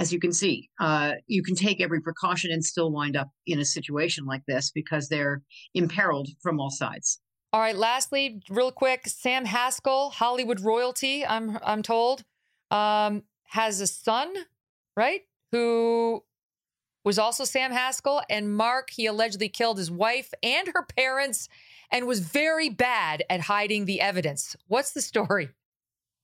as you can see, uh, you can take every precaution and still wind up in a situation like this because they're imperiled from all sides. All right. Lastly, real quick, Sam Haskell, Hollywood royalty. I'm I'm told um, has a son, right? Who was also Sam Haskell and Mark. He allegedly killed his wife and her parents, and was very bad at hiding the evidence. What's the story?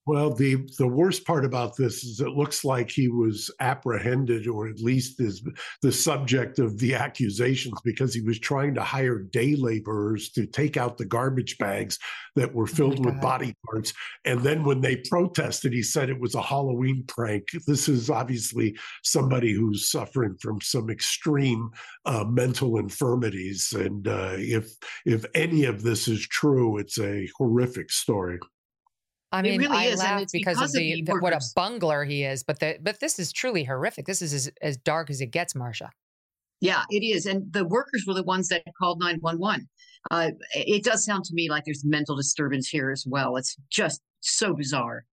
Well, the the worst part about this is it looks like he was apprehended, or at least is the subject of the accusations, because he was trying to hire day laborers to take out the garbage bags that were filled oh with body parts. And then when they protested, he said it was a Halloween prank. This is obviously somebody who's suffering from some extreme uh, mental infirmities, and uh, if if any of this is true, it's a horrific story. I mean, really I is, laugh because, because, of the, the what a bungler he is, but the but this is truly horrific. This is as, as dark as it gets, Marcia. Yeah, it is, and the workers were the ones that called nine one one. Uh, it does sound to me like there's mental disturbance here as well. It's just so bizarre.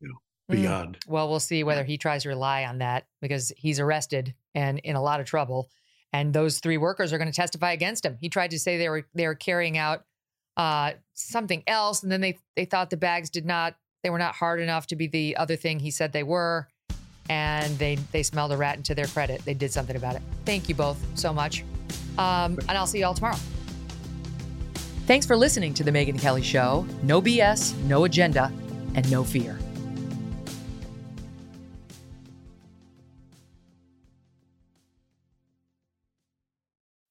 Yeah, beyond. Mm. Well, we'll see whether he tries to rely on that because he's arrested and in a lot of trouble. And those three workers are going to testify against him. He tried to say they were they were carrying out uh, something else, and then they they thought the bags did not they were not hard enough to be the other thing he said they were, and they they smelled a rat. And to their credit, they did something about it. Thank you both so much, um, and I'll see you all tomorrow. Thanks for listening to the Megyn Kelly Show. No BS, no agenda, and no fear.